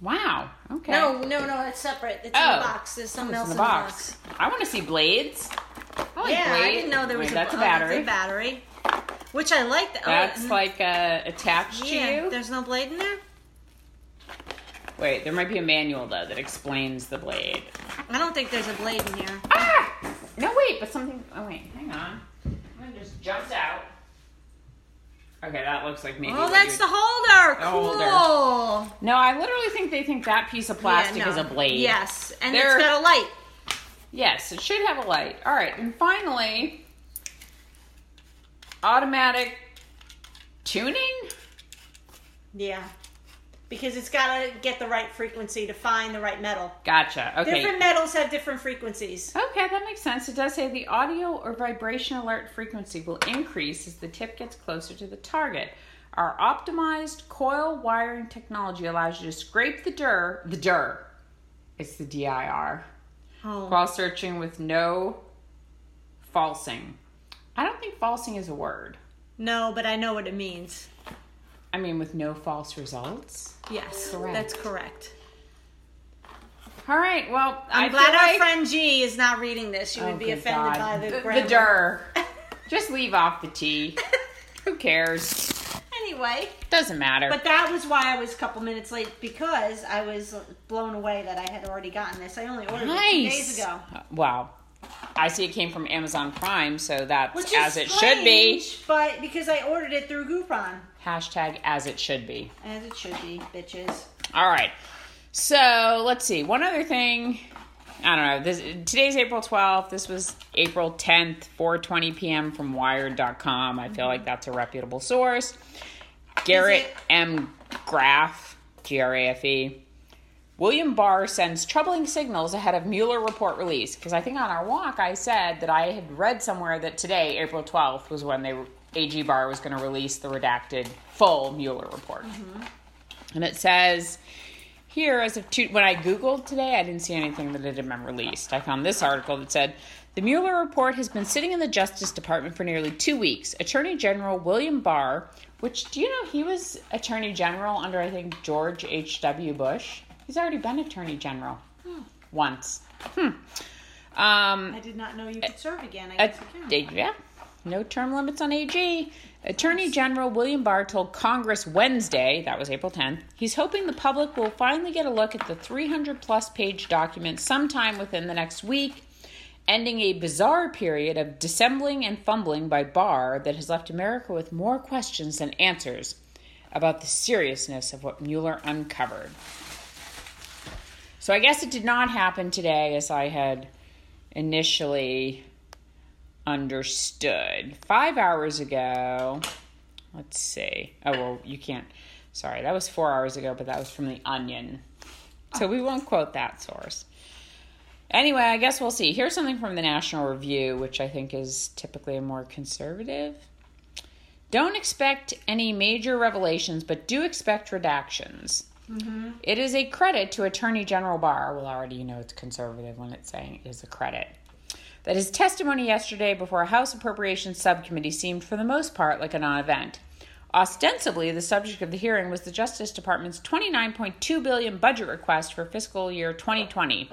Wow. Okay. No, no, no, it's separate. It's in Oh. the box. There's oh, something It's else in the box. I want to see blades. Like Yeah, I didn't know there was Wait, a, that's a oh, battery. battery. Which I like. The, That's oh, like uh, attached to you. There's no blade in there. Wait, there might be a manual though that explains the blade. I don't think there's a blade in here. Ah! No, wait, but something. Oh wait, hang on. One just jumps out. Okay, that looks like maybe. Oh, that's the holder. The Cool. holder. No, I literally think they think that piece of plastic Yeah, no. is a blade. Yes, and They're- it's got a light. Yes, it should have a light. All right, and finally, automatic tuning. Yeah. because it's got to get the right frequency to find the right metal. Gotcha. Okay. Different metals have different frequencies. Okay, that makes sense. It does say the audio or vibration alert frequency will increase as the tip gets closer to the target. Our optimized coil wiring technology allows you to scrape the dir, the dir, it's the DIR, Oh. while searching with no falsing. I don't think falsing is a word. No, but I know what it means. I mean, with no false results. Yes, Correct. that's correct. All right. Well, I'm I glad our like- friend G is not reading this. She would Oh, be offended God. by the, the, the dir. Just leave off the T. Who cares? Anyway, Doesn't matter. but that was why I was a couple minutes late because I was blown away that I had already gotten this. I only ordered it two days ago. Uh, Wow. I see it came from Amazon Prime, so that's as is it should be. But because I ordered it through Groupon. Hashtag as it should be. As it should be, bitches. All right. So let's see. One other thing. I don't know. This today's April 12th. This was April 10th, 4:20 p.m. from Wired.com. I feel like that's a reputable source. Garrett? M. Graff, G R A F E. William Barr sends troubling signals ahead of Mueller report release. Because I think on our walk I said that I had read somewhere that today, April 12th, was when they AG Barr was going to release the redacted full Mueller report. Mm-hmm. And it says here, as of two, when I Googled today, I didn't see anything that it had been released. I found this article that said the Mueller report has been sitting in the Justice Department for nearly two weeks. Attorney General William Barr, which do you know he was Attorney General under, I think, George H.W. Bush? He's already been Attorney General once. Hmm. Um, I did not know you could serve again. I uh, guess I can. yeah, no term limits on AG. Attorney General William Barr told Congress Wednesday, that was April 10th, he's hoping the public will finally get a look at the 300 plus page document sometime within the next week, ending a bizarre period of dissembling and fumbling by Barr that has left America with more questions than answers about the seriousness of what Mueller uncovered. So I guess it did not happen today as I had initially understood. Five hours ago, let's see. Oh, well, you can't. Sorry, that was four hours ago, but that was from The Onion. So we won't quote that source. Anyway, I guess we'll see. Here's something from the National Review, which I think is typically a more conservative. Don't expect any major revelations, but do expect redactions. Mm-hmm. It is a credit to Attorney General Barr. Well, already you know it's conservative when it's saying it is a credit. That his testimony yesterday before a House Appropriations Subcommittee seemed, for the most part, like a non event. Ostensibly, the subject of the hearing was the Justice Department's 29.2 billion budget request for fiscal year 2020.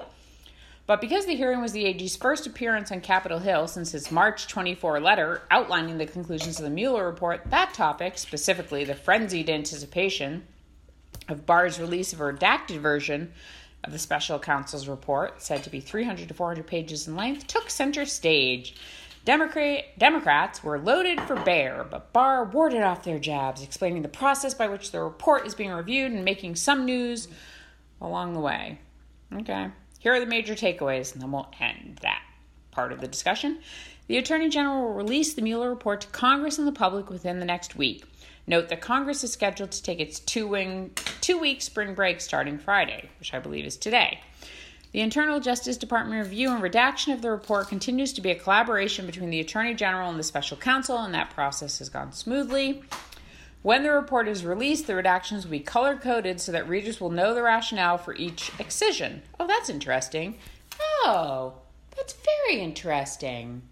But because the hearing was the AG's first appearance on Capitol Hill since his March 24 letter outlining the conclusions of the Mueller report, that topic, specifically the frenzied anticipation of Barr's release of a redacted version of the special counsel's report, said to be 300 to 400 pages in length, took center stage. Democrat, Democrats were loaded for bear, but Barr warded off their jabs, explaining the process by which the report is being reviewed and making some news along the way. Okay, here are the major takeaways, and then we'll end that part of the discussion. The Attorney General will release the Mueller report to Congress and the public within the next week. Note that Congress is scheduled to take its two wing two week spring break starting Friday, which I believe is today. The Internal Justice Department review and redaction of the report continues to be a collaboration between the Attorney General and the Special Counsel, and that process has gone smoothly. When the report is released, the redactions will be color coded so that readers will know the rationale for each excision. Oh, that's interesting. Oh, that's very interesting.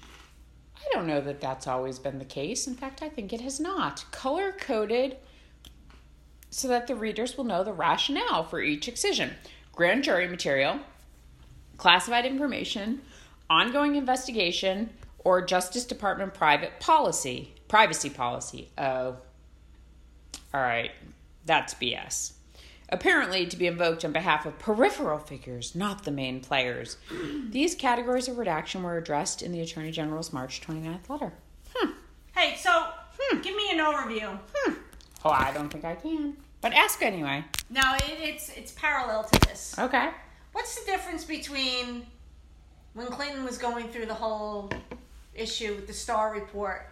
I don't know that that's always been the case. In fact, I think it has not. Color coded so that the readers will know the rationale for each excision. Grand jury material, classified information, ongoing investigation, or Justice Department private policy, privacy policy. Oh, all right, that's BS. Apparently, to be invoked on behalf of peripheral figures, not the main players. These categories of redaction were addressed in the Attorney General's March 29th letter. Hmm. Hey, so hmm. give me an overview. Hmm. Oh, I don't think I can. But ask anyway. No, it, it's it's parallel to this. Okay. What's the difference between when Clinton was going through the whole issue with the Starr report?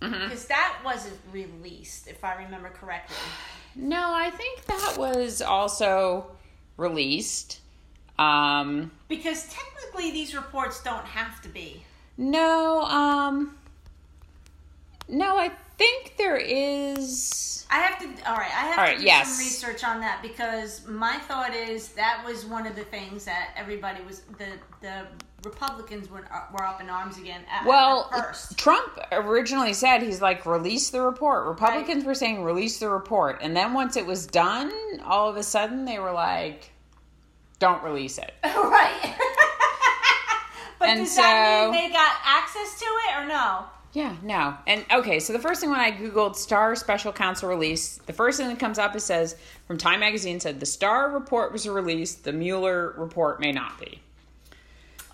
Mm-hmm. Because that wasn't released, if I remember correctly. No, I think that was also released. Um, Because technically, these reports don't have to be. no, um, no, I think there is. I have to. All right, I have All to right, do yes. some research on that because my thought is that was one of the things that everybody was the the Republicans were uh, were up in arms again at, Well, at first. Trump originally said he's like release the report. Republicans were saying release the report, and then once it was done, all of a sudden they were like, "Don't release it." right. but And does that so- mean they got access to it or no? Yeah, no. And okay, so the first thing when I googled Starr Special Counsel release, the first thing that comes up it says from Time Magazine said the Starr report was released, the Mueller report may not be.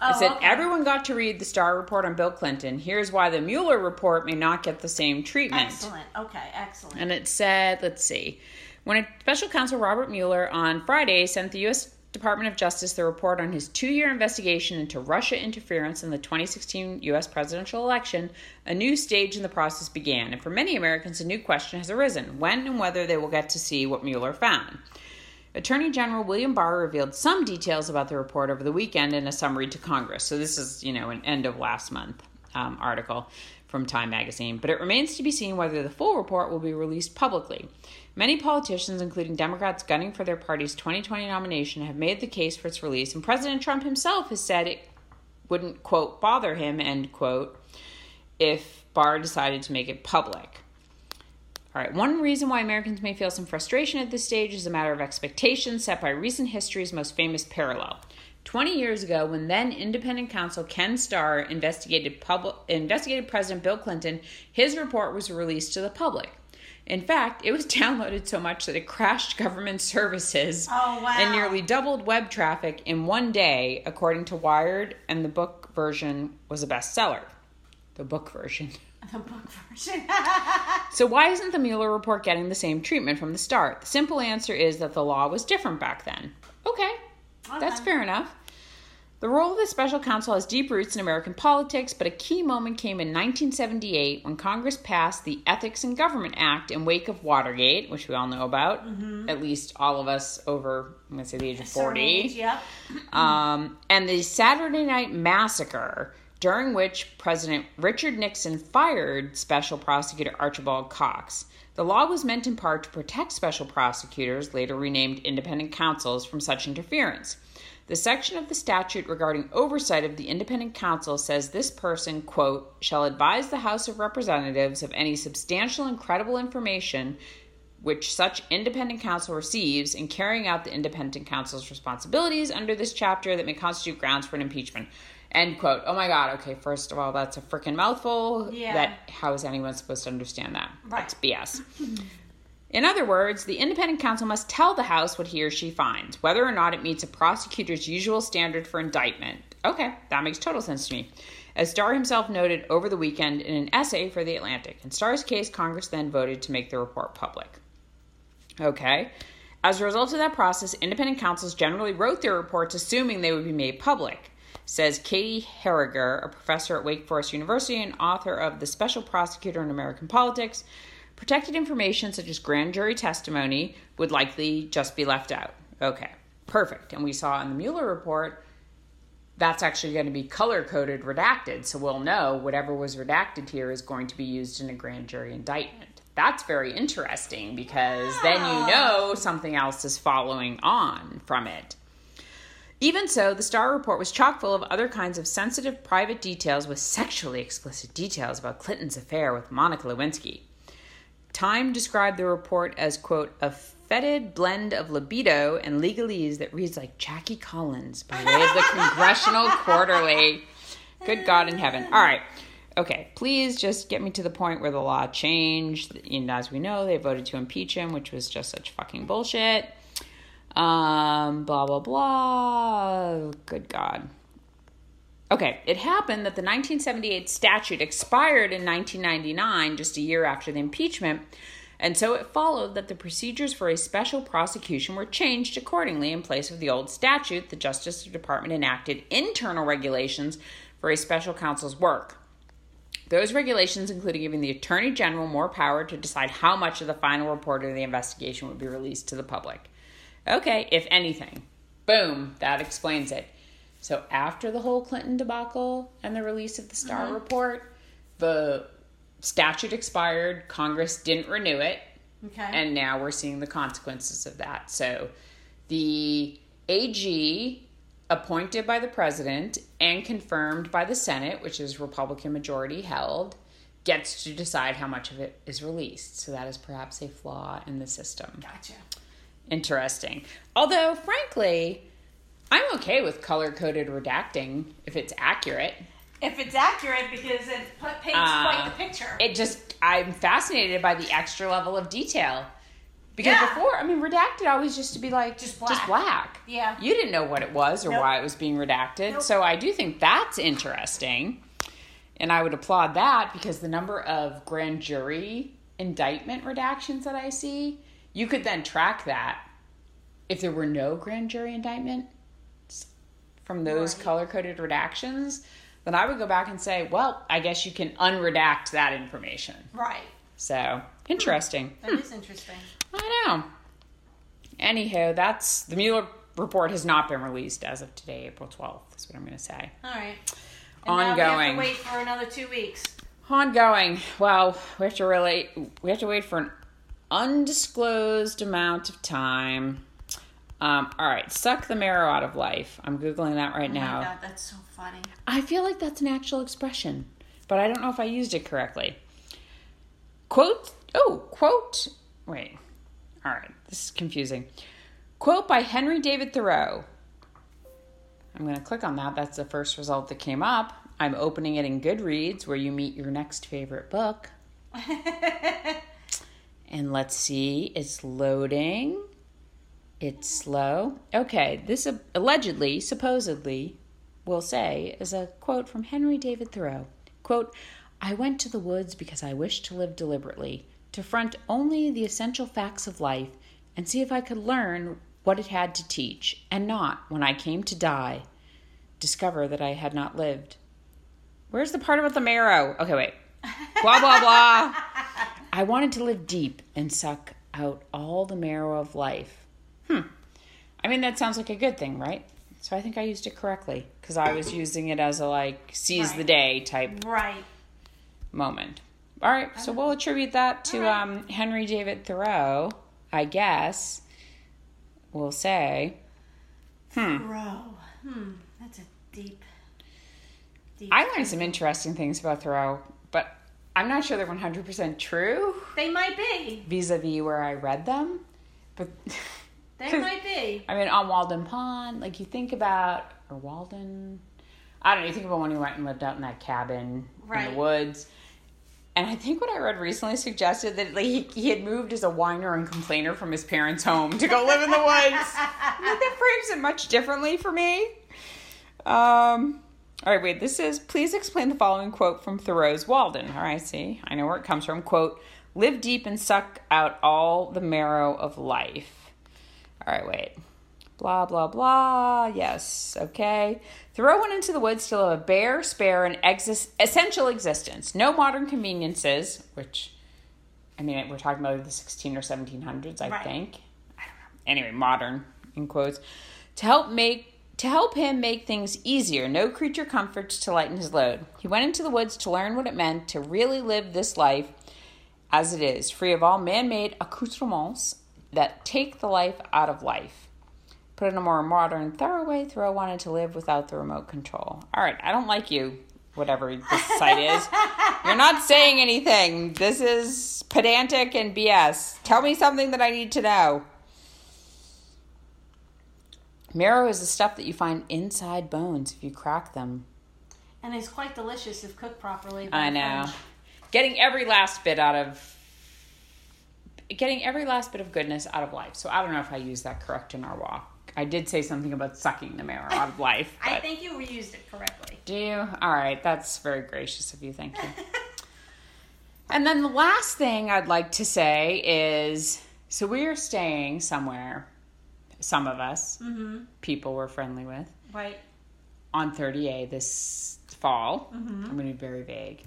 Oh, It said okay. everyone got to read the Starr report on Bill Clinton. Here's why the Mueller report may not get the same treatment. Excellent. Okay, excellent. And it said, let's see, when a special counsel Robert Mueller on Friday sent the U.S. Department of Justice the report on his two year investigation into Russia interference in the 2016 U.S. presidential election, a new stage in the process began. And for many Americans, a new question has arisen when and whether they will get to see what Mueller found. Attorney General William Barr revealed some details about the report over the weekend in a summary to Congress. So this is, you know, an end of last month um, article from Time Magazine. But it remains to be seen whether the full report will be released publicly. Many politicians, including Democrats gunning for their party's 2020 nomination, have made the case for its release, and President Trump himself has said it wouldn't, quote, bother him, end quote, if Barr decided to make it public. All right, one reason why Americans may feel some frustration at this stage is a matter of expectations set by recent history's most famous parallel. 20 years ago, when then independent counsel Ken Starr investigated, public, investigated President Bill Clinton, his report was released to the public. In fact, it was downloaded so much that it crashed government services Oh, wow. and nearly doubled web traffic in one day, according to Wired, and the book version was a bestseller. The book version. the book version. So, why isn't the Mueller report getting the same treatment from the start? The simple answer is that the law was different back then. Okay, that's fair enough. The role of the special counsel has deep roots in American politics, but a key moment came in 1978 when Congress passed the Ethics in Government Act in wake of Watergate, which we all know about, at least all of us over, I'm going to say the age of 40 Age, Yep. um, and the Saturday Night Massacre, during which President Richard Nixon fired Special Prosecutor Archibald Cox. The law was meant in part to protect special prosecutors, later renamed independent counsels, from such interference. The section of the statute regarding oversight of the independent counsel says this person, quote, shall advise the House of Representatives of any substantial and credible information which such independent counsel receives in carrying out the independent counsel's responsibilities under this chapter that may constitute grounds for an impeachment. End quote. Oh my god, okay, first of all, that's a freaking mouthful. Yeah. That how is anyone supposed to understand that? Right. That's BS. In other words, the independent counsel must tell the House what he or she finds, whether or not it meets a prosecutor's usual standard for indictment. Okay, that makes total sense to me. As Starr himself noted over the weekend in an essay for The Atlantic. In Starr's case, Congress then voted to make the report public. Okay. As a result of that process, independent counsels generally wrote their reports assuming they would be made public, says Katy Harriger, a professor at Wake Forest University and author of The Special Prosecutor in American Politics. Protected information such as grand jury testimony would likely just be left out. Okay, perfect. And we saw in the Mueller report that's actually going to be color coded redacted, so we'll know whatever was redacted here is going to be used in a grand jury indictment. That's very interesting because then you know something else is following on from it. Even so, the Starr report was chock full of other kinds of sensitive private details with sexually explicit details about Clinton's affair with Monica Lewinsky. Time described the report as, quote, a fetid blend of libido and legalese that reads like Jackie Collins by way of the Congressional Quarterly. Good God in heaven. All right. Okay, please just get me to the point where the law changed. And as we know, they voted to impeach him, which was just such fucking bullshit. Um, blah, blah, blah. Good God. Okay, it happened that the 1978 statute expired in 1999, just a year after the impeachment, and so it followed that the procedures for a special prosecution were changed accordingly in place of the old statute. The Justice Department enacted internal regulations for a special counsel's work. Those regulations included giving the Attorney General more power to decide how much of the final report of the investigation would be released to the public. Okay, if anything. Boom, that explains it. So after the whole Clinton debacle and the release of the Starr uh-huh. report, the statute expired, Congress didn't renew it, Okay. and now we're seeing the consequences of that. So the AG appointed by the president and confirmed by the Senate, which is Republican majority held, gets to decide how much of it is released. So that is perhaps a flaw in the system. gotcha. Interesting. Although, frankly, I'm okay with color coded redacting if it's accurate. If it's accurate, because it paints Uh, quite the picture. It just, I'm fascinated by the extra level of detail. Because Yeah. before, I mean, redacted always used to be like Just Just black. black. Yeah. You didn't know what it was or Nope. why it was being redacted. Nope. So I do think that's interesting. And I would applaud that because the number of grand jury indictment redactions that I see, you could then track that if there were no grand jury indictment from those Right. color coded redactions, then I would go back and say, well, I guess you can unredact that information. right. So interesting. That is interesting. I know. Anyhow, that's the Mueller report has not been released as of today, April 12th, is what I'm going to say. All right. And Ongoing. have to wait for another two weeks. Ongoing. Well, we have to really we have to wait for an undisclosed amount of time. Um, all right, suck the marrow out of life. I'm googling that right Oh now. god, that's so funny. I feel like that's an actual expression, but I don't know if I used it correctly. Quote, oh, quote, wait. All right, this is confusing. Quote by Henry David Thoreau. I'm going to click on that. That's the first result that came up. I'm opening it in Goodreads where you meet your next favorite book. And let's see, it's loading. It's slow. Okay, this allegedly, supposedly, will say is a quote from Henry David Thoreau. Quote, I went to the woods because I wished to live deliberately, to front only the essential facts of life and see if I could learn what it had to teach, and not, when I came to die, discover that I had not lived. Where's the part about the marrow? Okay, wait. Blah, blah, blah. I wanted to live deep and suck out all the marrow of life. Hmm. I mean, that sounds like a good thing, right? So I think I used it correctly because I was using it as a like seize the day type Right. moment. All right, so we'll attribute that to right. um, Henry David Thoreau, I guess. We'll say. Bro. Hmm. That's a deep, deep. I learned some interesting things about Thoreau, I'm not sure they're 100% true They might be. vis a vis where I read them. But. They might be. I mean, on Walden Pond, like you think about, or Walden, I don't know, you think about when he went and lived out in that cabin in Right. the woods. And I think what I read recently suggested that like he, he had moved as a whiner and complainer from his parents' home to go live in the woods. I mean, that frames it much differently for me. Um, all right, wait. This is please explain the following quote from Thoreau's Walden. All right, see, I know where it comes from. Quote: "Live deep and suck out all the marrow of life." All right, wait. Blah, blah, blah. Yes, okay. Thoreau went into the woods to live a bare, spare, and exis- essential existence. No modern conveniences, which, I mean, we're talking about the 16 or 1700s, I Right. think. I don't know. Anyway, modern, in quotes. To help make. To help him make things easier, no creature comforts to lighten his load. He went into the woods to learn what it meant to really live this life as it is, free of all man made accoutrements that take the life out of life. Put in a more modern, thorough way, Thoreau wanted to live without the remote control. All right, I don't like you, whatever this site is. You're not saying anything. This is pedantic and BS. Tell me something that I need to know. Marrow is the stuff that you find inside bones if you crack them. And it's quite delicious if cooked properly. I know. French. Getting every last bit out of getting every last bit of goodness out of life. So I don't know if I used that correct in our walk. I did say something about sucking the marrow out of life. I think you reused it correctly. Do you? All right, that's very gracious of you. Thank you. and then the last thing I'd like to say is so we are staying somewhere, some of us, mm-hmm. people we're friendly with, Right. on 30A this fall. Mm-hmm. I'm going to be very vague.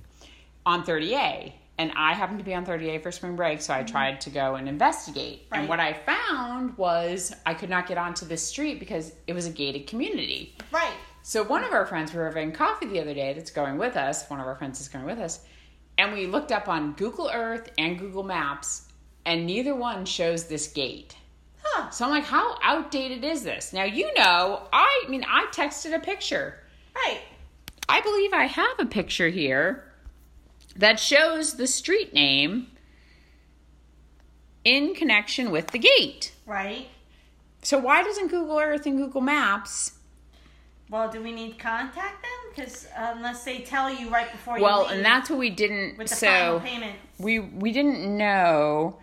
on 30A. And I happened to be on 30A for spring break, so I mm-hmm. tried to go and investigate. And what I found was I could not get onto this street because it was a gated community. Right. So one of our friends, we were having coffee the other day that's going with us. One of our friends is going with us. And we looked up on Google Earth and Google Maps, and neither one shows this gate. Huh. So I'm like, how outdated is this? Now, you know, I mean, I texted a picture. Right. I believe I have a picture here that shows the street name in connection with the gate. Right. So why doesn't Google Earth and Google Maps Well, do we need to contact them? Because um, unless they tell you right before you Well, leave and that's what we didn't. with the so final payment. we we didn't know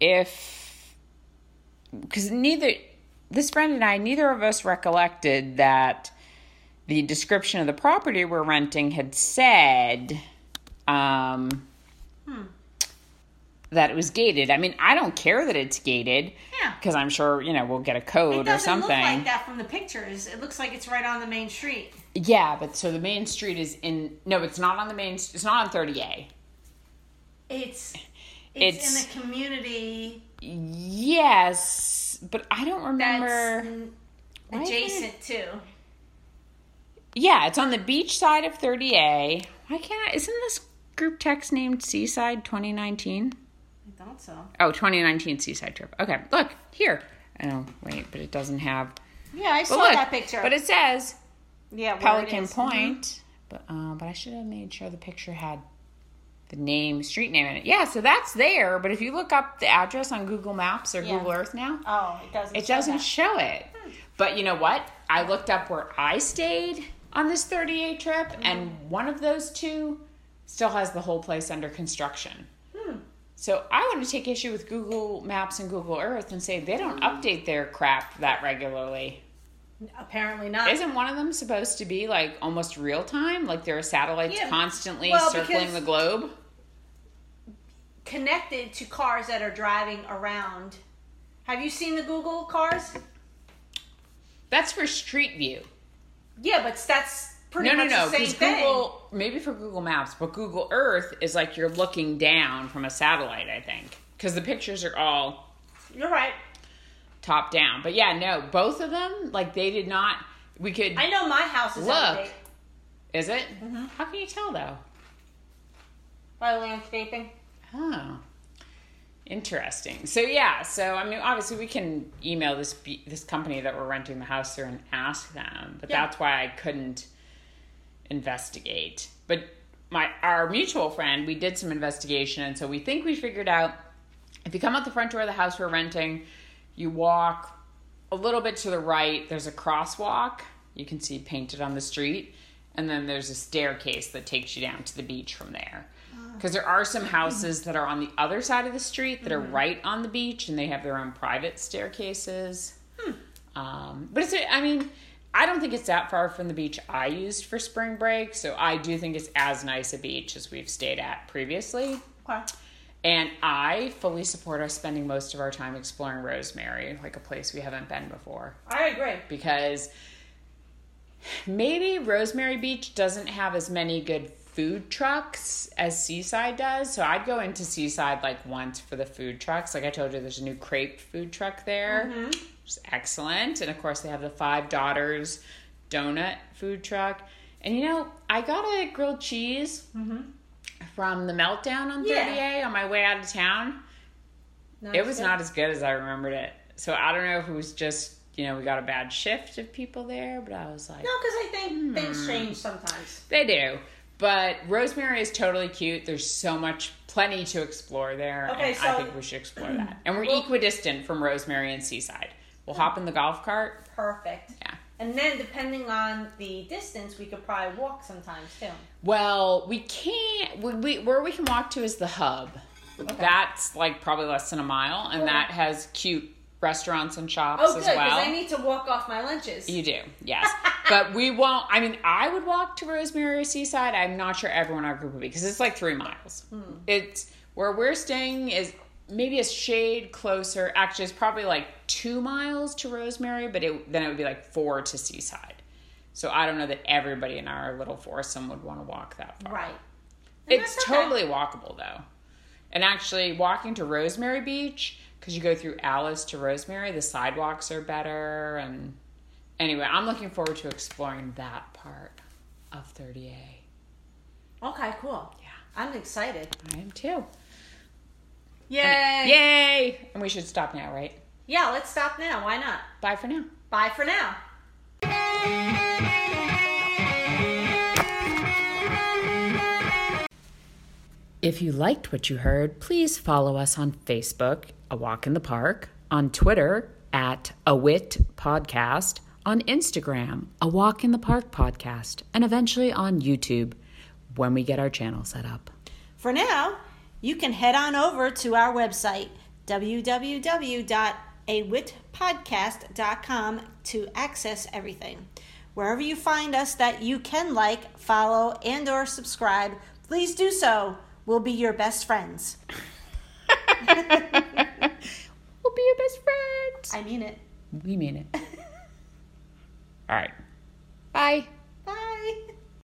if because neither this friend and I, neither of us recollected that the description of the property we're renting had said um, Hmm. that it was gated. I mean, I don't care that it's gated Yeah. because I'm sure you know we'll get a code or something. look like that from the pictures. It looks like it's right on the main street. Yeah, but so the main street is in. No, it's not on the main. It's not on 30A. It's it's, It's- in the community Yes, but I don't remember. that's n- Why is it- adjacent to. Yeah, it's on the beach side of 30A. Why can't I? Isn't this group text named Seaside 2019? I thought so. Oh, 2019 Seaside trip. Okay, look here. Oh, wait, but it doesn't have. Yeah, I saw look, that picture. But it says yeah, Pelican is. Point. But uh, but I should have made sure the picture had the name, street name in it. Yeah, so that's there. But if you look up the address on Google Maps or Yeah. Google Earth now. Oh, it doesn't. It show doesn't that. show it. But you know what? I looked up where I stayed on this 30A trip, Mm-hmm. and one of those two still has the whole place under construction. Hmm. So I want to take issue with Google Maps and Google Earth and say they don't Mm-hmm. update their crap that regularly. Apparently not. Isn't one of them supposed to be like almost real time? Like there are satellites Yeah. constantly Well, circling the globe? Connected to cars that are driving around. Have you seen the Google cars? That's for Street View. Yeah, but that's pretty no, no, much no. the same thing. Google, maybe for Google Maps, but Google Earth is like you're looking down from a satellite. I think because the pictures are all You're right. top down. But yeah, no, both of them like they did not. We could. I know my house is Look. out of date Is it? Mm-hmm. How can you tell though? by landscaping. Oh, interesting. So yeah, so I mean, obviously we can email this this company that we're renting the house through and ask them, but Yeah. that's why I couldn't investigate. But my our mutual friend, we did some investigation, and so we think we figured out if you come out the front door of the house we're renting, you walk a little bit to the right. There's a crosswalk you can see painted on the street, and then there's a staircase that takes you down to the beach from there. Because there are some mm-hmm. houses that are on the other side of the street that are mm-hmm. right on the beach, and they have their own private staircases. Hmm. Um, but it's, I mean, I don't think it's that far from the beach I used for spring break, so I do think it's as nice a beach as we've stayed at previously. Okay. And I fully support us spending most of our time exploring Rosemary, like a place we haven't been before. I agree. Because maybe Rosemary Beach doesn't have as many good food trucks as Seaside does. So I'd go into Seaside like once for the food trucks. Like I told you, there's a new crepe food truck there, which is excellent. And of course, they have the Five Daughters donut food truck. And you know, I got a grilled cheese from the Meltdown on 30A Yeah. on my way out of town. It was not as good as I remembered it. So I don't know if it was just, you know, we got a bad shift of people there, but I was like, No, because I think Hmm. things change sometimes. they do. But Rosemary is totally cute. There's so much, plenty to explore there. Okay, and I think we should explore that. And we're Well- equidistant from Rosemary and Seaside. We'll hop in the golf cart. Perfect. Yeah. And then, depending on the distance, we could probably walk sometimes too. Well, we can't. We, we, where we can walk to is the hub. Okay. That's like probably less than a mile, and Okay. that has cute restaurants and shops Oh, good, as because well. I need to walk off my lunches. You do, yes. but we won't. I mean, I would walk to Rosemary or Seaside. I'm not sure everyone in our group would be because it's like three miles. Hmm. It's where we're staying is maybe a shade closer. Actually, it's probably like two miles to Rosemary, but it, then it would be like four to Seaside. So I don't know that everybody in our little foursome would want to walk that far. Right. It's okay. totally walkable though. And actually, walking to Rosemary Beach, because you go through Alys to Rosemary, the sidewalks are better. And anyway, I'm looking forward to exploring that part of 30A. Okay, cool. Yeah. I'm excited. I am too. Yay! Yay! And we should stop now, right? Yeah, let's stop now. Why not? Bye for now. Bye for now. If you liked what you heard, please follow us on Facebook, A Walk in the Park, on Twitter at A Wit Podcast, on Instagram, A Walk in the Park Podcast, and eventually on YouTube when we get our channel set up. For now, you can head on over to our website, www.awitpodcast.com, to access everything. Wherever you find us that you can like, follow, and or subscribe, please do so. We'll be your best friends. We'll be your best friends. I mean it. We mean it. All right. Bye.